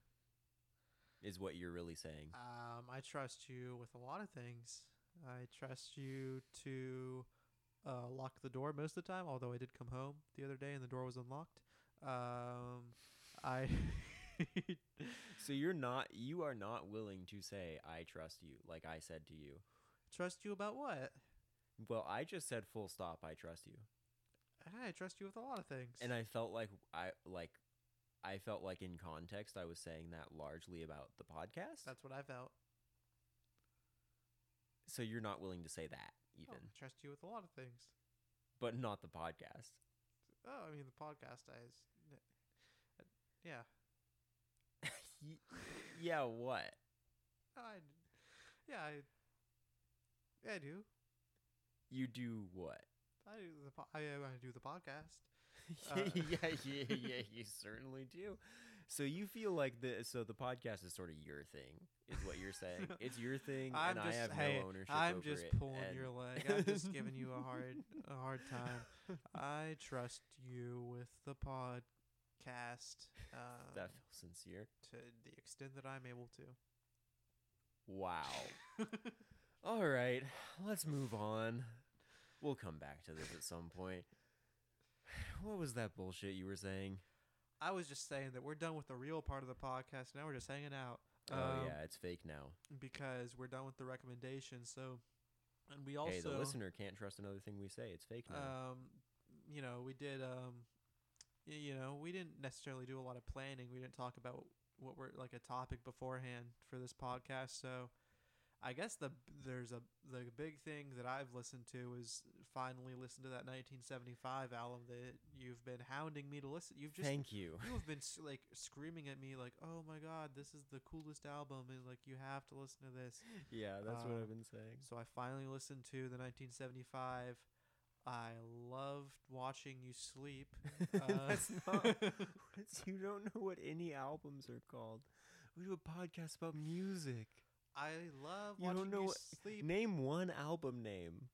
is what you're really saying. Um, I trust you with a lot of things. I trust you to uh, lock the door most of the time. Although I did come home the other day and the door was unlocked. Um, I So you're not, you are not willing to say I trust you, like I said to you. trust you about what? Well, I just said full stop. I trust you, I trust you with a lot of things. and I felt like I like, I felt like in context I was saying that largely about the podcast. that's what I felt. so you're not willing to say that Oh, even, I trust you with a lot of things. but not the podcast. Oh, I mean the podcast. I, s- uh, yeah. Yeah, what? I, yeah. I, yeah, I do. You do what? I do the. Po- I, I do the podcast. yeah, yeah, yeah, you certainly do. So you feel like the so the podcast is sort of your thing, is what you're saying. it's your thing, I'm and just I have hey, no ownership I'm just pulling and- your leg. I'm just giving you a hard a hard time. I trust you with the podcast um, that feels sincere. to the extent that I'm able to. Wow. All right, let's move on. We'll come back to this at some point. What was that bullshit you were saying? I was just saying that we're done with the real part of the podcast. Now we're just hanging out. oh Um, yeah, it's fake now. because we're done with the recommendations. So, and we also, hey, the listener can't trust another thing we say. It's fake now. um, you know, we did, um, you know, we didn't necessarily do a lot of planning. We didn't talk about what we're like a topic beforehand for this podcast. So, I guess the there's a the big thing that I've listened to is finally listen to that 1975 album that you've been hounding me to listen. You've just Thank you. you have been like screaming at me like, "Oh my god, this is the coolest album!" and like you have to listen to this. yeah, that's what uh, I've been saying. So I finally listened to the 1975. I loved watching you sleep. Uh, That's not. You don't know what any albums are called. We do a podcast about music. I love You watching don't know you what- sleep. Name one album name.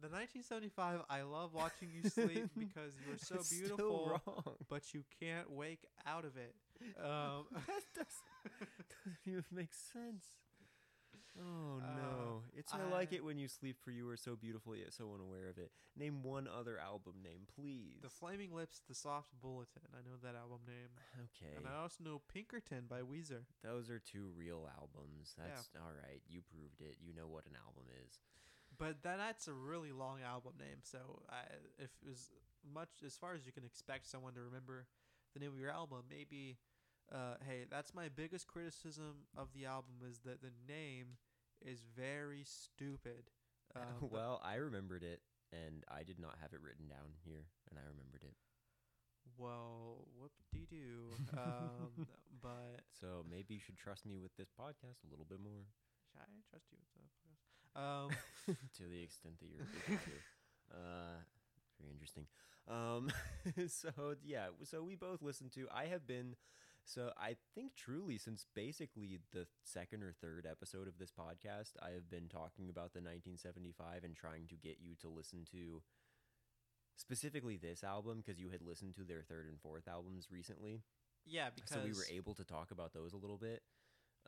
the 1975. I love watching you sleep because you are so That's beautiful, but you can't wake out of it. Um, that doesn't, doesn't even make sense. Oh Uh, no! It's I like it when you sleep for you are so beautiful yet so unaware of it. Name one other album name, please. the Flaming Lips, The Soft Bulletin. I know that album name. okay, And I also know Pinkerton by Weezer. those are two real albums. Yeah. That's all right. You proved it. You know what an album is. But then that's a really long album name. So I, if as much as far as you can expect someone to remember the name of your album, maybe, uh, hey, that's my biggest criticism of the album is that the name is very stupid. Um, well, I remembered it, and I did not have it written down here, and I remembered it. well, whoop de doo. Um, but So maybe you should trust me with this podcast a little bit more, should I trust you with the podcast? Um, to the extent that you're. Uh, very interesting. Um, so yeah, so we both listened to. I have been. So I think truly since basically the second or third episode of this podcast, I have been talking about the 1975 and trying to get you to listen to specifically this album because you had listened to their third and fourth albums recently. yeah, because so we were able to talk about those a little bit.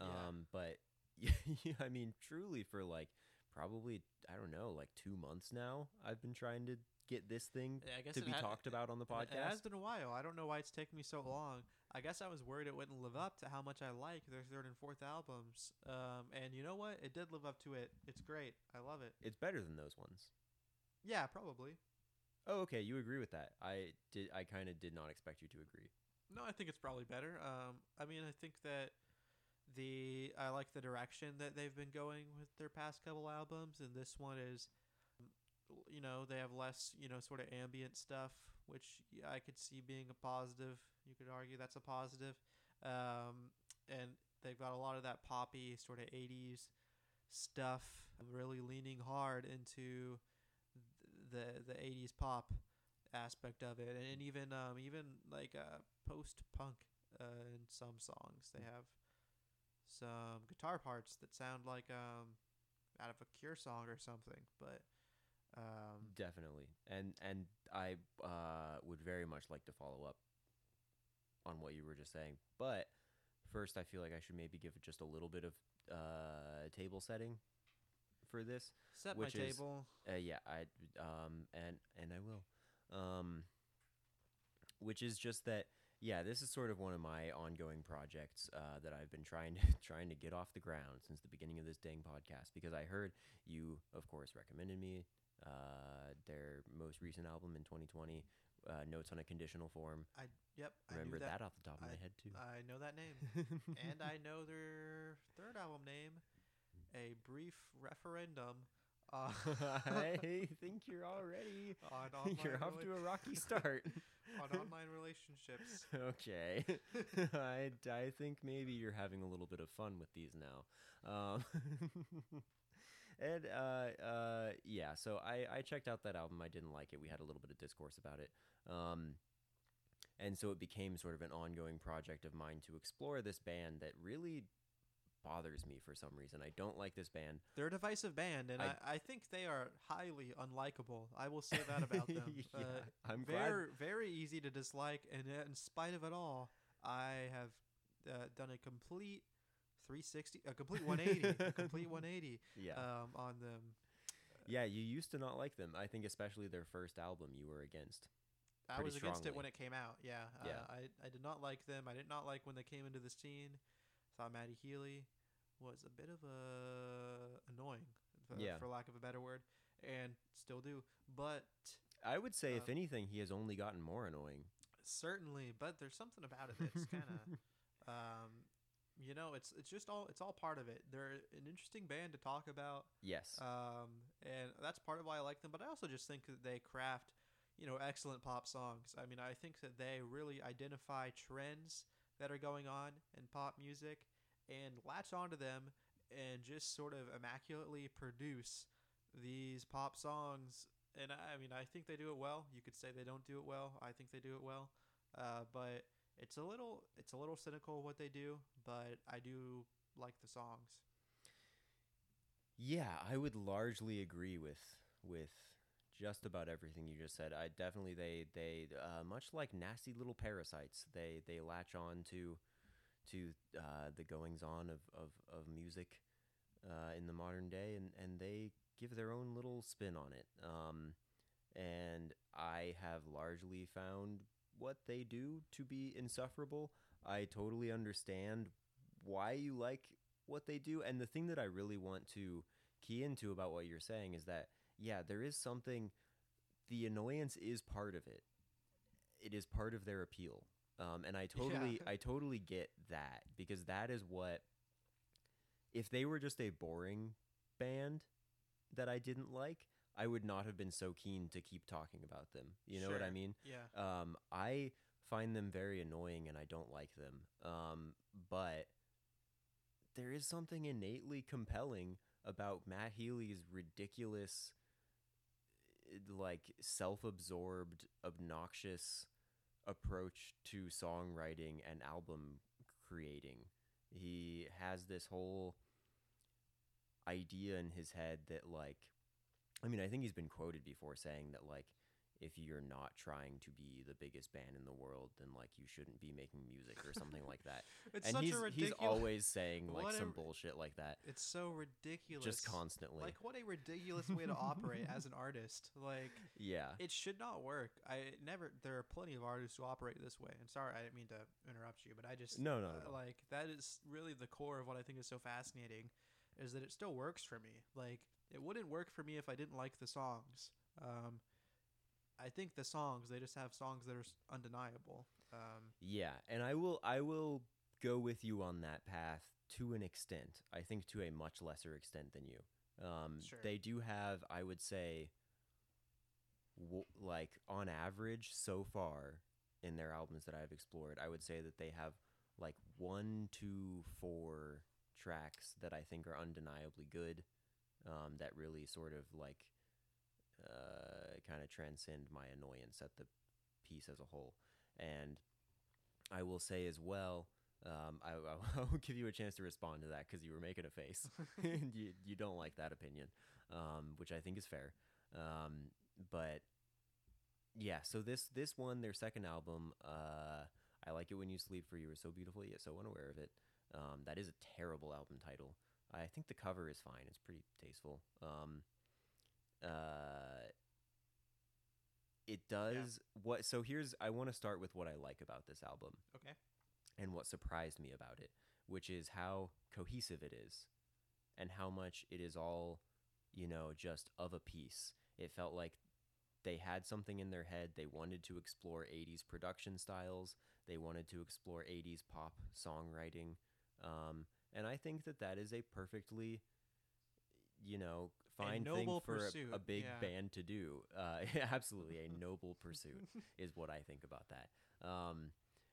Yeah. Um, but yeah, I mean, truly for like probably I don't know, like two months now, I've been trying to get this thing Yeah, I guess to be ha- talked about on the podcast. It has been a while. I don't know why it's taken me so long. I guess I was worried it wouldn't live up to how much I like their third and fourth albums. Um, and you know what? It did live up to it. It's great. I love it. It's better than those ones. Yeah, probably. Oh, okay, you agree with that. I did. I kind of did not expect you to agree. No, I think it's probably better. Um, I mean, I think that the I like the direction that they've been going with their past couple albums, and this one is, you know, they have less, you know, sort of ambient stuff, which I could see being a positive. You could argue that's a positive. Um, and they've got a lot of that poppy sort of '80s stuff, really leaning hard into the the '80s pop aspect of it, and even um, even like uh, post punk uh, in some songs. They have some guitar parts that sound like um, out of a Cure song or something. But um, Definitely, and and I uh, would very much like to follow up on what you were just saying. But first, I feel like I should maybe give it just a little bit of uh, table setting for this. set which my is- table. Uh, yeah, I um and and I will. Um which is just that yeah, this is sort of one of my ongoing projects uh, that I've been trying to trying to get off the ground since the beginning of this dang podcast because I heard you of course recommended me uh, their most recent album in 2020 uh, Notes on a Conditional Form. I yep. Remember knew that. that. off the top of my head too. I know that name, and I know their third album name, a brief referendum. Uh, I think you're already on online you're off rela- to a rocky start. on online relationships. okay. I, I think maybe you're having a little bit of fun with these now. Um, and uh, uh, yeah, so I, I checked out that album. I didn't like it. We had a little bit of discourse about it. Um, and so it became sort of an ongoing project of mine to explore this band that really bothers me for some reason. I don't like this band. They're a divisive band, and I, I- I, think they are highly unlikable. I will say that about them. yeah, Uh, I'm glad. very, very easy to dislike, and in spite of it all, I have uh, done a complete 360, a complete 180, a complete 180 Yeah. um, on them. yeah, you used to not like them. I think especially their first album you were against. I was against it when it came out. Yeah, Yeah. Uh, I I did not like them. I did not like when they came into the scene. I Thought Matty Healy was a bit of a annoying, for, Yeah. for lack of a better word, and still do. But I would say, if Um, anything, he has only gotten more annoying. certainly, but there's something about it that's kind of, um, you know, it's it's just all it's all part of it. They're an interesting band to talk about. Yes. um, and that's part of why I like them. But I also just think that they craft, you know, excellent pop songs. I mean, I think that they really identify trends that are going on in pop music and latch onto them and just sort of immaculately produce these pop songs. And I I mean, I think they do it well. You could say they don't do it well. I think they do it well. Uh, but it's a little it's a little cynical what they do, but I do like the songs. Yeah, I would largely agree with with just about everything you just said. I definitely they they uh, much like nasty little parasites. They they latch on to to uh, the goings on of of, of music uh, in the modern day, and and they give their own little spin on it. Um, and I have largely found what they do to be insufferable. I totally understand why you like what they do. And the thing that I really want to key into about what you're saying is that, yeah, there is something, the annoyance is part of it. It is part of their appeal. Um, and I totally, Yeah. I totally get that because that is what, if they were just a boring band that I didn't like, I would not have been so keen to keep talking about them. You know what I mean? Yeah. Um, I find them very annoying and I don't like them. Um, but there is something innately compelling about Matt Healy's ridiculous, eh, like self absorbed, obnoxious approach to songwriting and album creating. He has this whole idea in his head that, like, I mean, I think he's been quoted before saying that, like, if you're not trying to be the biggest band in the world, then like you shouldn't be making music or something like that. It's and such he's a ridiculous. he's always saying like some bullshit like that, It's so ridiculous. just constantly. Like what a ridiculous way to operate as an artist. Like yeah, it should not work. I never. There are plenty of artists who operate this way. And sorry, I didn't mean to interrupt you, but I just no, no, uh, no. like that is really the core of what I think is so fascinating, is that it still works for me. Like it wouldn't work for me if I didn't like the songs. Um, I think the songs they just have songs that are undeniable. Um, Yeah, and I will I will go with you on that path to an extent. I think to a much lesser extent than you. Um, Sure. They do have, I would say, w- like on average so far in their albums that I've explored, I would say that they have like one, two, four tracks that I think are undeniably good. Um, that really sort of like uh, kind of transcend my annoyance at the piece as a whole. And I will say as well, um, I, I will give you a chance to respond to that because you were making a face. and you, you don't like that opinion, um, which I think is fair. Um, but yeah, so this this one, their second album, uh, I like it when you sleep for you were so beautiful yet so unaware of it. Um, that is a terrible album title. I think the cover is fine. It's pretty tasteful. Um, uh, it does what. So here's I want to start with what I like about this album okay. and what surprised me about it, which is how cohesive it is and how much it is all, you know, just of a piece. It felt like they had something in their head. They wanted to explore 80s production styles, they wanted to explore 80s pop songwriting. Um, and I think that that is a perfectly, you know, fine thing for a, a big yeah. band to do. Uh, absolutely, a noble pursuit is what I think about that. Um,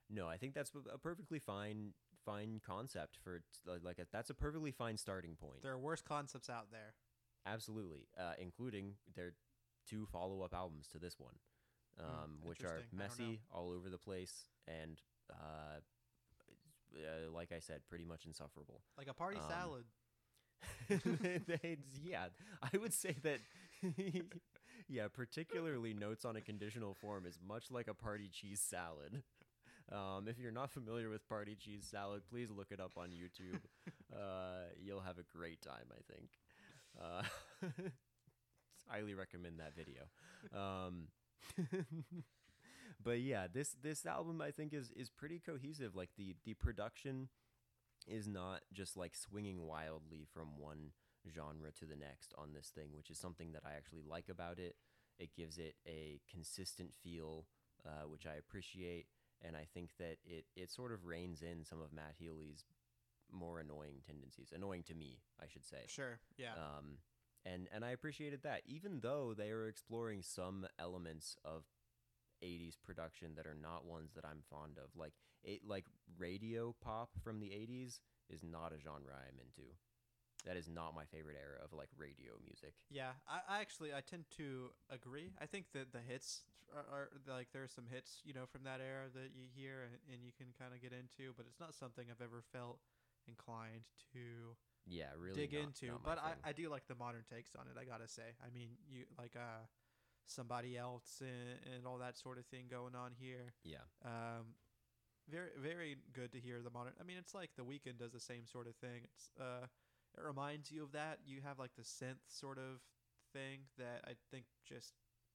no, I think that's a perfectly fine fine concept for like a, that's a perfectly fine starting point. There are worse concepts out there. Absolutely, uh, including their two follow up albums to this one, um, which are interesting. I don't know. messy, all over the place, and uh, uh, like I said, pretty much insufferable. Like a party Um, salad. Yeah, I would say that. yeah, particularly notes on a conditional form is much like a party cheese salad. Um, if you're not familiar with party cheese salad, please look it up on YouTube. uh, you'll have a great time, I think. Uh, highly recommend that video. Um, but yeah, this this album I think is is pretty cohesive. Like the the production is not just like swinging wildly from one genre to the next on this thing, which is something that I actually like about it. It gives it a consistent feel, uh, which I appreciate, and I think that it it sort of reins in some of Matt Healy's more annoying tendencies. Annoying to me, I should say. Sure. Yeah. Um, and and I appreciated that, even though they are exploring some elements of 80s production that are not ones that I'm fond of. Like it, like radio pop from the 80s is not a genre I'm into. That is not my favorite era of like radio music. Yeah, I, I actually I tend to agree. I think that the hits are, are like there are some hits you know from that era that you hear and, and you can kind of get into, but it's not something I've ever felt inclined to Yeah, really dig not- into. not But I. I do like the modern takes on it. I gotta say. I mean, you like uh somebody else and, and all that sort of thing going on here. yeah, Um, very very good to hear the modern. I mean, it's like the Weeknd does the same sort of thing. It's uh, it reminds you of that. You have like the synth sort of thing that I think just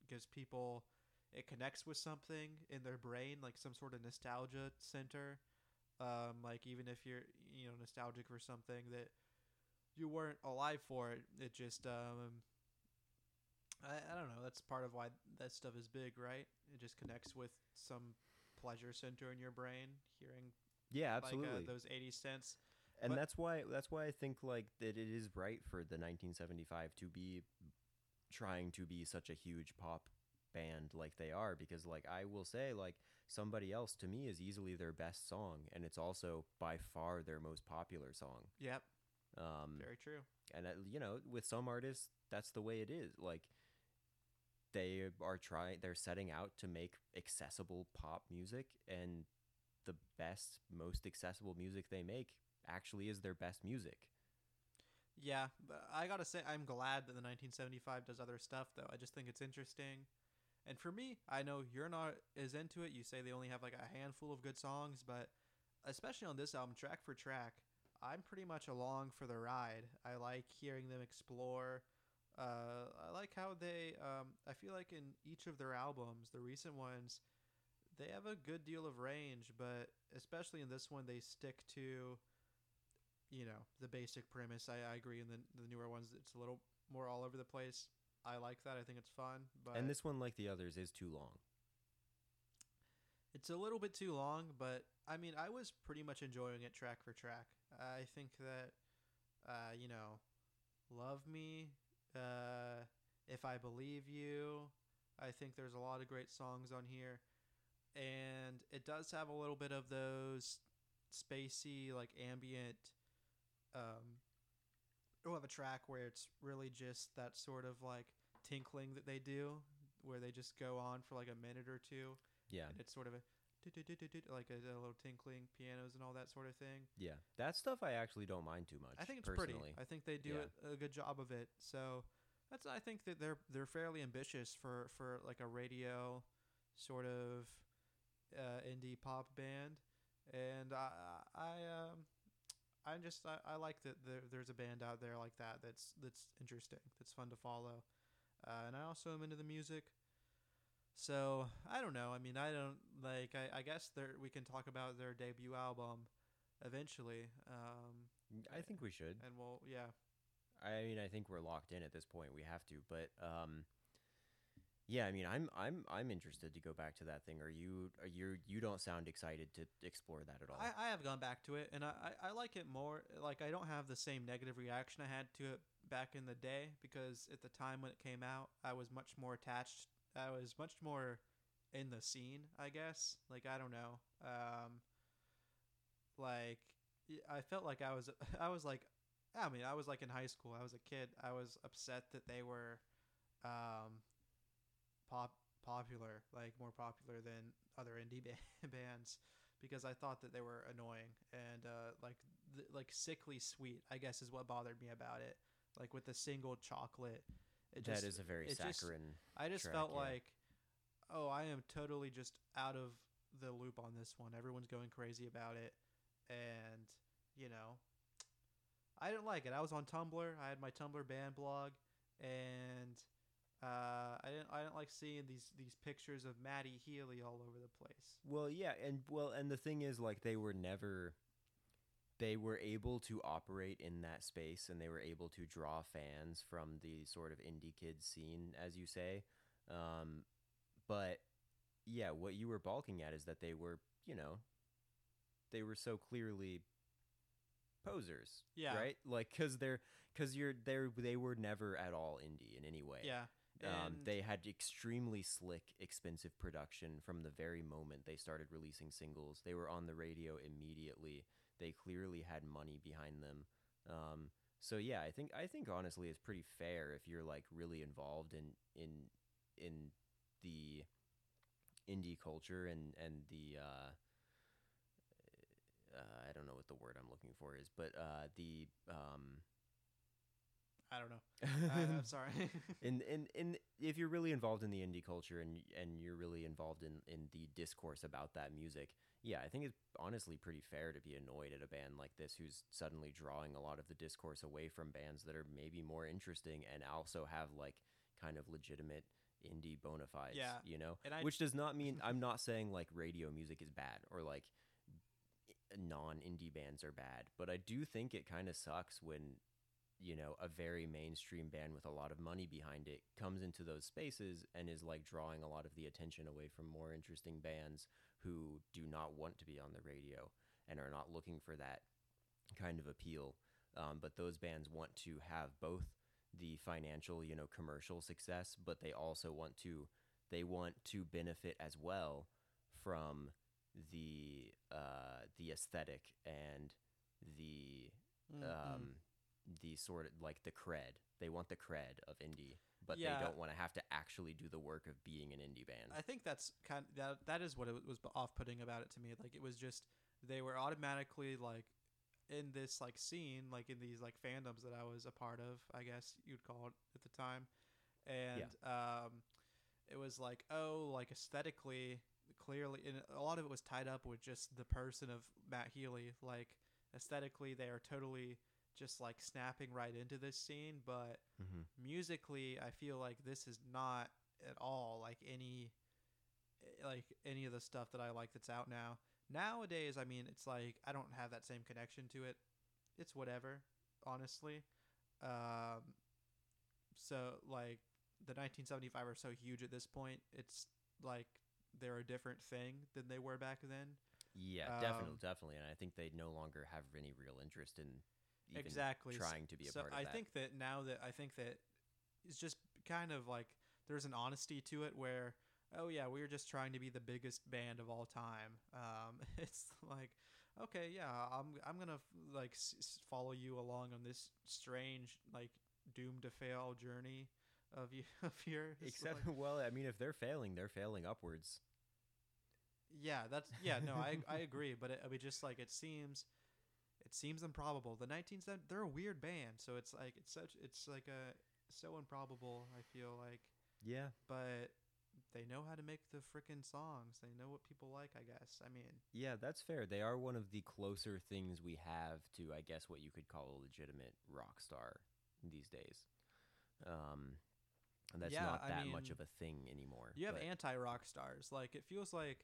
gives people it connects with something in their brain, like some sort of nostalgia center. Um, like even if you're you know nostalgic for something that you weren't alive for it, it just um. I, I don't know. That's part of why that stuff is big, right? It just connects with some pleasure center in your brain, hearing yeah, absolutely. like uh, those 80 cents. and but- that's why that's why I think like that it is right for the 1975 to be trying to be such a huge pop band like they are because like I will say like somebody else to me is easily their best song and it's also by far their most popular song. Yep, Um very true. and uh, you know with some artists that's the way it is like they are trying they're setting out to make accessible pop music and the best most accessible music they make actually is their best music Yeah, I gotta say, I'm glad that the 1975 does other stuff, though. I just think it's interesting. And for me, I know you're not as into it. You say they only have like a handful of good songs, but especially on this album, track for track, I'm pretty much along for the ride. I like hearing them explore. Uh, I like how they. Um, I feel like in each of their albums, the recent ones, they have a good deal of range, but especially in this one, they stick to you know the basic premise. I, I agree. In the the newer ones, it's a little more all over the place. I like that. I think it's fun, but and this one like the others is too long it's a little bit too long. But I mean, I was pretty much enjoying it track for track. I think that uh, you know, love me, uh, if I believe you. I think there's a lot of great songs on here, and it does have a little bit of those spacey, like ambient. Um, we'll have a track where it's really just that sort of like tinkling that they do, where they just go on for like a minute or two, yeah and it's sort of a like a, a little tinkling pianos and all that sort of thing. yeah that stuff i actually don't mind too much I think it's personally pretty. I think they do Yeah. it, a good job of it. So that's I think that they're they're fairly ambitious for for like a radio sort of uh, indie pop band, and I I um I just I, I like that there, there's a band out there like that that's that's interesting that's fun to follow, uh, and I also am into the music. So I don't know. I mean, I don't like. I, I guess there we can talk about their debut album eventually. Um, i think we should and we'll yeah I mean, I think we're locked in at this point. We have to, but um, yeah. I mean, I'm I'm I'm interested to go back to that thing. Are you? Are you? You don't sound excited to explore that at all. I, I have gone back to it and I, I, I like it more like i don't have the same negative reaction i had to it back in the day because at the time when it came out i was much more attached i was much more in the scene i guess like i don't know um like I felt like i was i was like i mean i was like in high school i was a kid i was upset that they were um pop popular like more popular than other indie ba- bands because I thought that they were annoying and uh, like th- like sickly sweet. I guess is what bothered me about it. Like with the single chocolate, it just is a very it just- saccharine. I just track, felt yeah. like, oh, I am totally just out of the loop on this one. Everyone's going crazy about it, and you know, I didn't like it. I was on Tumblr. I had my Tumblr band blog, and Uh, I didn't I didn't like seeing these these pictures of Matty Healy all over the place. Well, yeah, and well, and the thing is, like, they were never. They were able to operate in that space, and they were able to draw fans from the sort of indie kids scene, as you say. Um, but yeah, what you were balking at is that they were, you know, they were so clearly posers, Yeah. right? Like, cause they're, cause you're, they're, they were never at all indie in any way. Yeah. Um, they had extremely slick, expensive production from the very moment they started releasing singles. They were on the radio immediately. They clearly had money behind them. Um, so yeah, I think I think honestly it's pretty fair if you're like really involved in in in the indie culture and and the uh, uh, I don't know what the word I'm looking for is, but uh, the um, I don't know. I, I'm sorry. in, in in if you're really involved in the indie culture and and you're really involved in in the discourse about that music yeah i think it's honestly pretty fair to be annoyed at a band like this who's suddenly drawing a lot of the discourse away from bands that are maybe more interesting and also have like kind of legitimate indie bona fides Yeah, you know and I- which does not mean i'm not saying like radio music is bad or like non indie bands are bad but i do think it kind of sucks when you know, a very mainstream band with a lot of money behind it comes into those spaces and is like drawing a lot of the attention away from more interesting bands who do not want to be on the radio and are not looking for that kind of appeal. Um, but those bands want to have both the financial, you know, commercial success, but they also want to they want to benefit as well from the uh, the aesthetic and the Mhm. um, the sort of like the cred. They want the cred of indie, but Yeah. they don't want to have to actually do the work of being an indie band. I think that's kind of, that that is what it was off-putting about it to me. Like it was just they were automatically like in this like scene, like in these like fandoms that I was a part of, I guess you'd call it at the time, and um, it was like oh, like aesthetically, clearly, and a lot of it was tied up with just the person of Matt Healy. Like aesthetically, they are totally just like snapping right into this scene, but mm-hmm. musically i feel like this is not at all like any eh, like any of the stuff that i like that's out now nowadays i mean it's like i don't have that same connection to it. It's whatever honestly. Um so like the 1975 are so huge at this point it's like they're a different thing than they were back then. Yeah, Um, definitely, definitely, and I think they no longer have any real interest in even exactly trying to be a so part of I that. think that now that I think that it's just kind of like there's an honesty to it where oh yeah we're just trying to be the biggest band of all time. Um, it's like okay yeah I'm I'm gonna like s- follow you along on this strange like doomed to fail journey of you of yours. Except, like- well, I mean, if they're failing, they're failing upwards. Yeah, that's yeah. No, I I agree, but it, I mean, just like it seems, it seems improbable. The 1970 they're a weird band, so it's like it's such it's like a so improbable. I feel like, Yeah, but they know how to make the freaking songs. They know what people like. I guess. I mean, yeah, that's fair. They are one of the closer things we have to, I guess, what you could call a legitimate rock star these days. Um, and that's Yeah, not I that much of a thing anymore. you have anti rock stars. Like it feels like,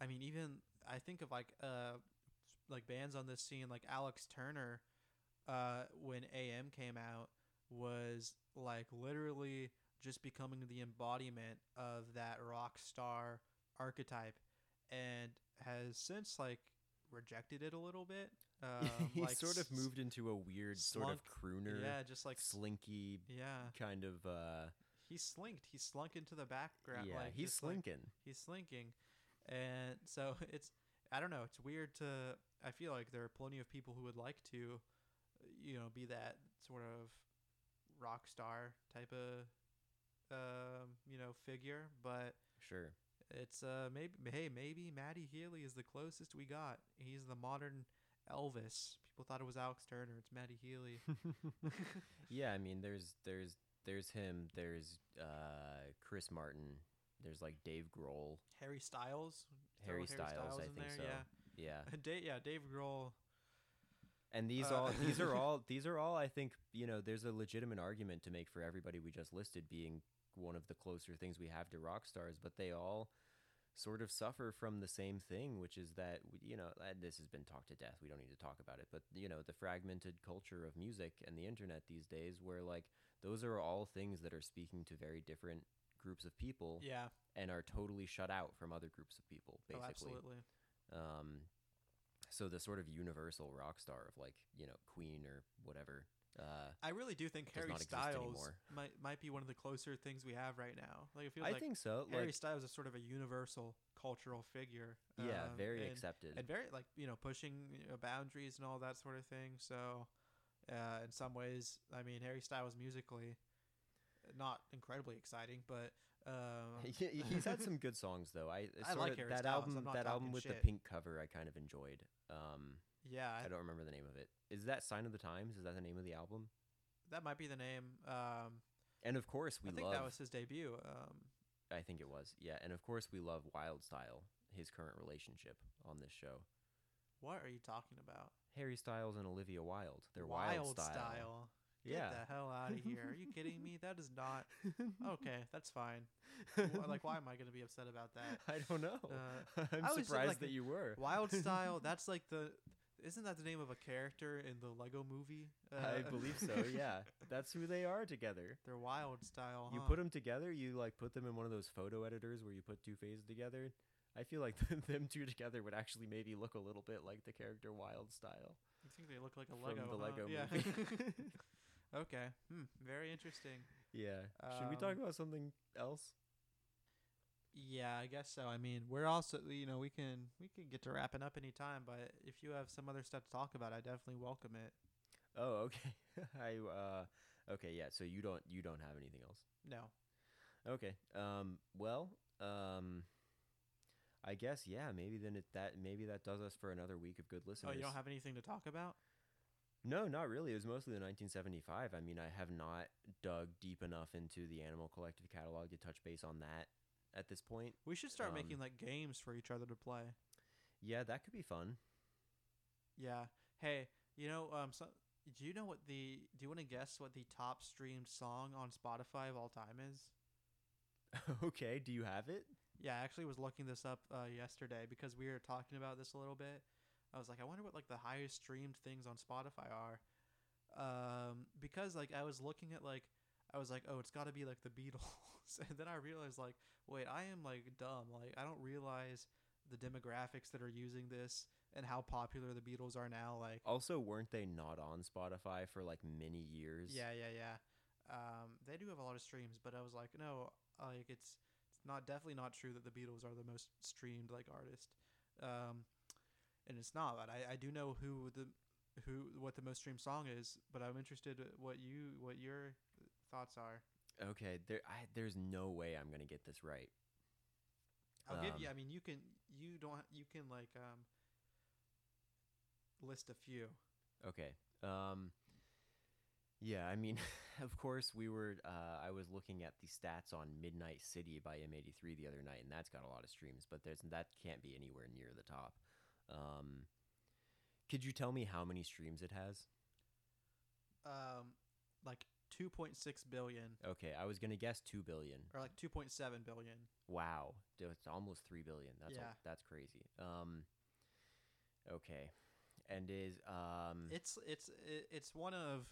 I mean, even I think of like uh like bands on this scene like Alex Turner, uh when AM came out was like literally just becoming the embodiment of that rock star archetype, and has since like rejected it a little bit. Um, he like sort of moved into a weird sort of crooner, Yeah, just like slinky yeah, kind of. uh he slinked. He slunk into the background. Yeah, like, he's just, like, slinking. he's slinking and so it's i don't know it's weird to i feel like there are plenty of people who would like to you know be that sort of rock star type of um you know figure but Sure. it's uh maybe hey maybe matty healy is the closest we got he's the modern elvis people thought it was alex turner it's matty healy yeah, I mean, there's there's there's him. There's uh Chris Martin. There's like Dave Grohl, harry styles Harry Styles. I think there, so. yeah Yeah. Da- yeah dave grohl And these Uh, all these are all these are all I think you know there's a legitimate argument to make for everybody we just listed being one of the closer things we have to rock stars, but they all sort of suffer from the same thing, which is that you know this has been talked to death. We don't need to talk about it, but you know the fragmented culture of music and the internet these days, where like those are all things that are speaking to very different groups of people Yeah. and are totally shut out from other groups of people, Oh, basically. absolutely. Um, so the sort of universal rock star of like you know Queen or whatever. Uh, I really do think Harry Styles might might be one of the closer things we have right now. Like it feels I like think so. Harry Like, Styles is sort of a universal cultural figure. yeah, um, very and, accepted. and very like you know pushing you know, boundaries and all that sort of thing. So, uh, in some ways, I mean Harry Styles musically, not incredibly exciting, but um, He- He's had some good songs though. I, I like of- that Styles, album. That album with shit. the pink cover, I kind of enjoyed. Um, yeah, I don't remember the name of it. Is that Sign of the Times? Is that the name of the album? that might be the name. Um, And of course, we I think love. that was his debut. Um, I think it was. Yeah, and of course, we love Wild Style, his current relationship on this show. what are you talking about? Harry Styles and Olivia Wilde. They're Wild, Style. Get Yeah. the hell out of here. Are you kidding me? That is not. Okay, that's fine. Like, why am I going to be upset about that? I don't know. Uh, I'm I surprised like, that you were. Wild Style, that's like the. Isn't that the name of a character in the Lego movie? I Uh, believe so. Yeah, that's who they are together. They're Wild Style. You huh? put them together. You like put them in one of those photo editors where you put two phases together. I feel like them two together would actually maybe look a little bit like the character Wild Style You think they look like a Lego. from the huh? Lego yeah. movie. okay. Hmm. Very interesting. yeah. Should we talk Um, about something else? Yeah, I guess so. I mean, we're also you know we can we can get to wrapping up anytime, but if you have some other stuff to talk about, I definitely welcome it. Oh, okay. I uh, okay. Yeah. So you don't you don't have anything else. No. Okay. Um. Well. Um. I guess yeah. Maybe then it that maybe that does us for another week of good listening. Oh, you don't have anything to talk about? No, not really. It was mostly the 1975. I mean, I have not dug deep enough into the Animal Collective catalog to touch base on that at this point. We should start Um, making like games for each other to play. Yeah, that could be fun. Yeah. Hey, you know, um, so do you know what the? Do you want to guess what the top streamed song on Spotify of all time is? okay, do you have it? Yeah, I actually was looking this up uh, yesterday because we were talking about this a little bit. I was like, I wonder what like the highest streamed things on Spotify are, um, because like I was looking at like I was like, oh, it's got to be like the Beatles, and then I realized like, wait, I am like dumb. Like I don't realize the demographics that are using this and how popular the Beatles are now. Like, Also, weren't they not on Spotify for like many years? yeah, yeah, yeah. Um, they do have a lot of streams, but I was like, no, like it's it's not definitely not true that the Beatles are the most streamed like artist. Um, and it's not. But I, I do know who the who what the most streamed song is. But I'm interested what you what your thoughts are. Okay, there I, there's no way I'm to get this right. I'll give you. Um, I mean, you can you don't you can like um list a few. Okay. Um Yeah, I mean, of course we were uh I was looking at the stats on Midnight City by M83 the other night and that's got a lot of streams, but there's that can't be anywhere near the top. Um Could you tell me how many streams it has? Um, like 2.6 billion Okay, I was going to guess 2 billion. or like 2.7 billion. Wow. It's almost 3 billion. That's Yeah. that's crazy. Um Okay. And is um It's it's it's one of,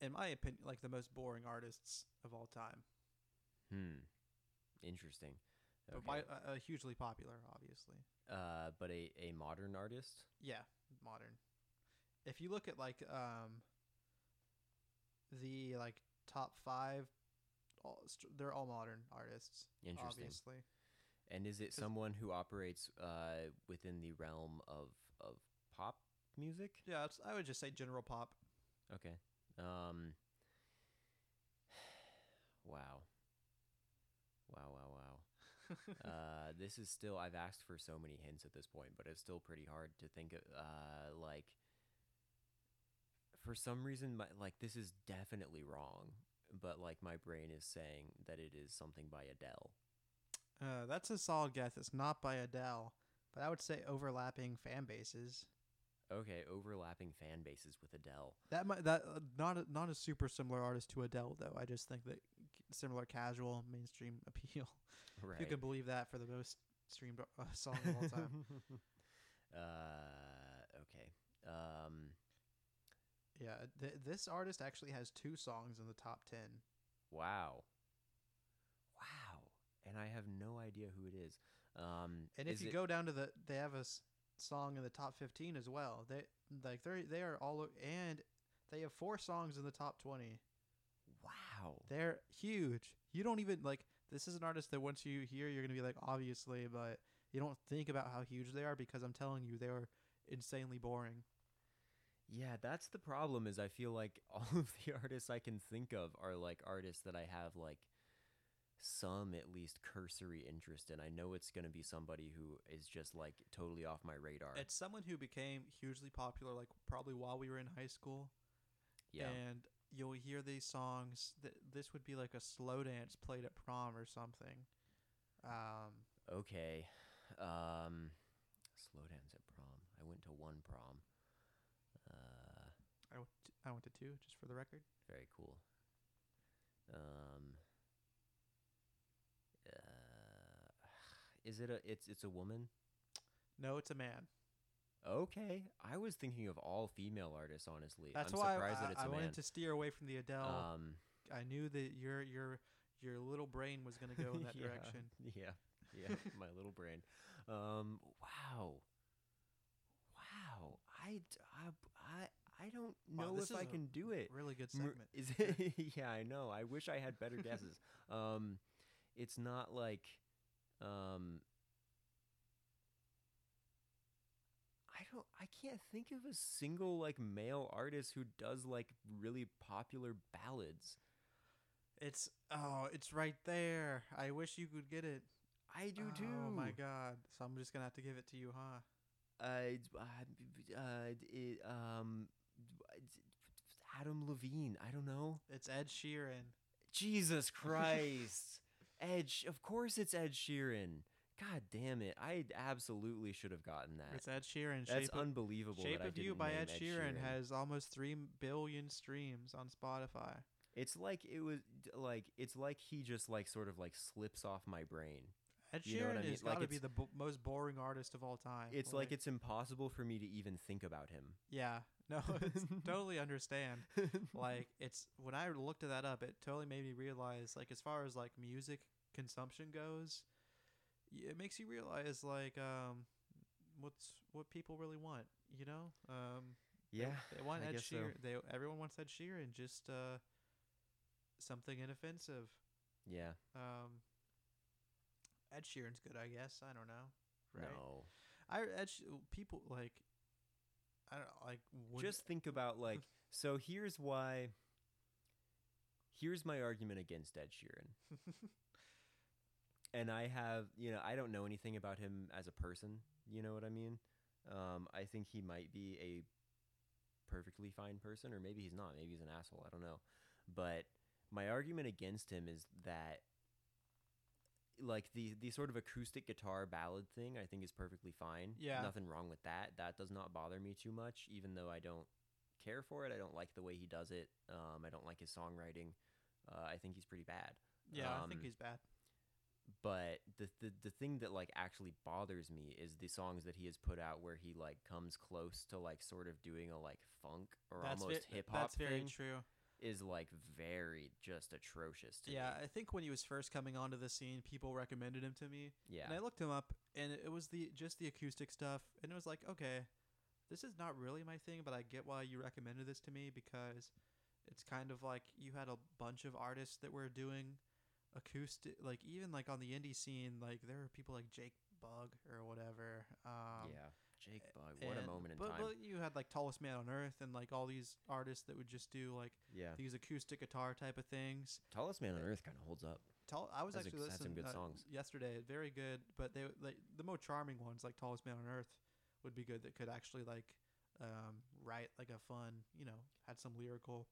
in my opinion, like the most boring artists of all time. hmm interesting. But Okay. by, uh, uh, hugely popular, obviously. uh but a a modern artist? Yeah, modern. If you look at like um the like top five, all, they're all modern artists. Interesting. Obviously, And is it someone who operates uh, within the realm of, of pop music? yeah. It's, I would just say general pop. Okay. Um, wow. Wow, wow, wow. uh, this is still, I've asked for so many hints at this point, but it's still pretty hard to think of, uh, like, for some reason, my, like, this is definitely wrong, but, like, my brain is saying that it is something by Adele. Uh, that's a solid guess. It's not by Adele, but I would say overlapping fan bases. Okay, overlapping fan bases with Adele. That might that uh, not a, not a super similar artist to Adele though. I just think that similar casual mainstream appeal. Right. You can believe that for the most streamed uh, song of all time. uh, okay. Um, yeah, th- this artist actually has two songs in the top ten. wow. Wow. And I have no idea who it is. Um, And if is you it- go down to the, they have a s- song in the top fifteen as well. They like they they are all and they have four songs in the top twenty. wow. They're huge. You don't even like this is an artist that once you hear you're gonna be like obviously, but you don't think about how huge they are because I'm telling you they are insanely boring. Yeah, that's the problem. Is I feel like all of the artists I can think of are like artists that I have like some at least cursory interest in. I know it's going to be somebody who is just like totally off my radar. It's someone who became hugely popular like probably while we were in high school. yeah. And you'll hear these songs that this would be like a slow dance played at prom or something. Um Okay. Um, slow dance at prom. I went to one prom. I went to, I two just for the record. very cool. Um, uh, is it a? It's it's a woman. No, it's a man. Okay, I was thinking of all female artists. Honestly, That's I'm why surprised I, that it's I a man. wanted to steer away from the Adele. um, I knew that your your your little brain was going to go in that yeah, direction. Yeah, yeah, my little brain. Um, wow, wow. I, I, I, I don't know if I can do it. Really good segment. Is it? yeah, I know. I wish I had better guesses. um, it's not like, um, I don't. I can't think of a single like male artist who does like really popular ballads. It's oh, it's right there. I wish you could get it. I do too. Oh my god! So I'm just gonna have to give it to you, huh? Uh, uh, uh, it, um, Adam Levine. I don't know. It's Ed Sheeran. Jesus Christ. Edge. Of course it's Ed Sheeran. God damn it. I absolutely should have gotten that. It's Ed Sheeran. That's Shape of, unbelievable. Shape of You by Ed Ed Sheeran, has almost three billion streams on Spotify. It's like it was like it's like he just like sort of like slips off my brain. Ed You know what Sheeran I mean? has Like, got to be the most boring artist of all time. It's like it's impossible for me to even think about him. yeah, no, it's totally understand. Like it's when I looked that up, it totally made me realize like as far as like music consumption goes, y- it makes you realize like um what's what people really want. You know, um yeah. they, want I Ed guess so. Sheeran. They everyone wants Ed Sheeran. Just uh something inoffensive. Yeah. Um, Ed Sheeran's good, I guess. I don't know. Right? No. I Ed Sh- people like I don't know, like when, Just think about like so here's why here's my argument against Ed Sheeran. and I have, you know, I don't know anything about him as a person. You know what I mean? Um, I think he might be a perfectly fine person, or maybe he's not. Maybe he's an asshole. I don't know. But my argument against him is that, like the the sort of acoustic guitar ballad thing, I think is perfectly fine. Yeah. nothing wrong with that. That does not bother me too much, even though I don't care for it. I don't like the way he does it. Um, I don't like his songwriting. Uh, I think he's pretty bad yeah, I think um, he's bad. but the, the the thing that like actually bothers me is the songs that he has put out where he like comes close to like sort of doing a like funk or That's almost hip hop That's very thing true. Is like very just atrocious to Yeah, me. I think when he was first coming onto the scene, people recommended him to me, Yeah. and I looked him up, and it was the just the acoustic stuff, and it was like, okay, this is not really my thing, but I get why you recommended this to me because it's kind of like you had a bunch of artists that were doing acoustic, like even like on the indie scene, like there were people like Jake Bugg or whatever. Um, yeah. Jake Bugg, what a and- moment in but, time. But you had like Tallest Man on Earth and like all these artists that would just do like yeah. these acoustic guitar type of things. Tallest Man on Earth kind of holds up. Tall, I was Has a- actually some listening good uh, songs. yesterday. Very good, but they like the more charming ones, like Tallest Man on Earth, would be good. That could actually like um, write like a fun, you know, had some lyrical.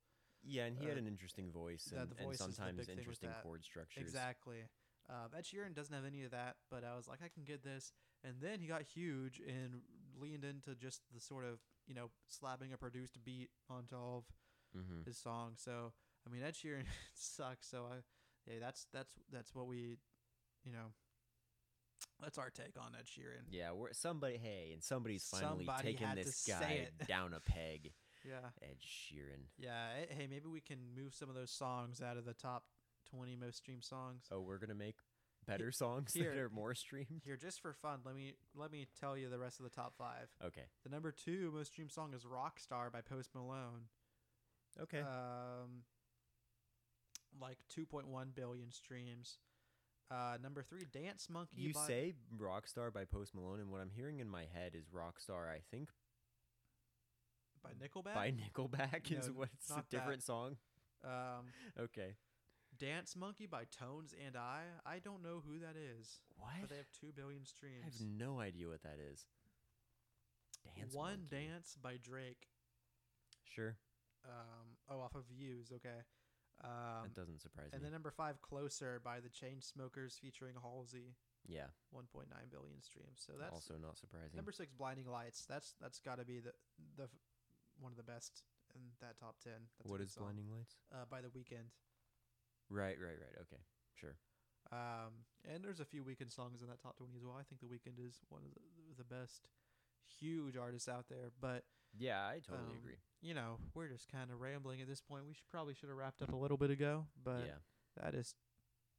Yeah, and he had Uh, an interesting voice and, the and voice is the sometimes big thing with interesting that. chord structures. Exactly. Um, Ed Sheeran doesn't have any of that, but I was like, I can get this. And then he got huge and leaned into just the sort of you know, slapping a produced beat onto all of Mm-hmm. his songs. So I mean, Ed Sheeran sucks. So I, yeah, that's that's that's what we, you know, that's our take on Ed Sheeran. Yeah, we're somebody. Hey, and somebody's finally Somebody to this guy down a peg. Yeah, Ed Sheeran. yeah. eh, Hey, maybe we can move some of those songs out of the top twenty most streamed songs. Oh, we're gonna make better songs that are more streamed. Here, just for fun, let me let me tell you the rest of the top five. Okay. The number two most streamed song is "Rockstar" by Post Malone. Okay. Um, like 2.1 billion streams. Uh, number three, Dance Monkey. you by, say Rockstar by Post Malone, and what I'm hearing in my head is Rockstar. I think by Nickelback. by Nickelback is No, what's a not that. different song. um, Okay. Dance Monkey by Tones and I. I don't know who that is, What? but they have two billion streams. I have no idea what that is. Dance One Monkey. Dance by Drake. Sure. Um, oh, off of Views. Okay. Um, that doesn't surprise and me. And then number five, Closer by the Chainsmokers featuring Halsey. yeah. 1.9 billion streams. So that's also not surprising. Number six, Blinding Lights. That's that's got to be the the one of the best in that top ten. That's what is song. Blinding Lights? Uh, by the Weeknd. Right, right, right. Okay. Sure. Um, and there's a few Weeknd songs in that top twenty as well. I think the Weeknd is one of the, the best huge artists out there. But Yeah, I totally Um, agree. you know, we're just kind of rambling at this point. We should probably should have wrapped up a little bit ago, but yeah. that is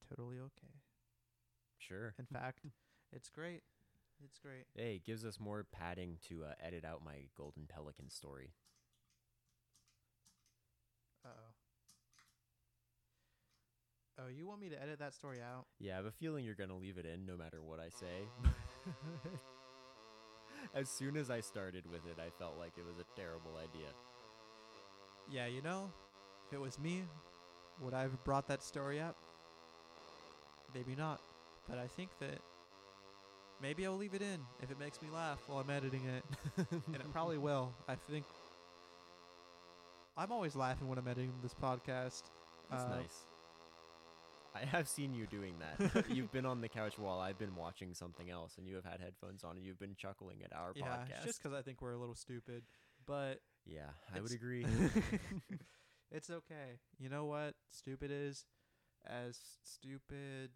totally okay. Sure. In fact, it's great. It's great. Hey, it gives us more padding to uh, edit out my golden pelican story. Uh oh. Oh, you want me to edit that story out? Yeah, I have a feeling you're gonna leave it in no matter what I say. as soon as I started with it, I felt like it was a terrible idea. Yeah, you know, if it was me, would I have brought that story up? Maybe not. But I think that maybe I'll leave it in if it makes me laugh while I'm editing it. and it probably will. I think I'm always laughing when I'm editing this podcast. That's Uh, nice. I have seen you doing that. You've been on the couch while I've been watching something else, and you have had headphones on, and you've been chuckling at our yeah, podcast. Just because I think we're a little stupid, but yeah, I would agree. it's okay. You know what? Stupid is as stupid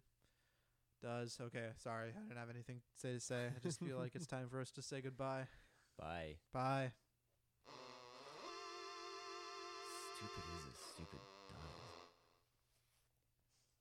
does. Okay, sorry, I didn't have anything to say. To say. I just feel like it's time for us to say goodbye. Bye. Bye. Stupid.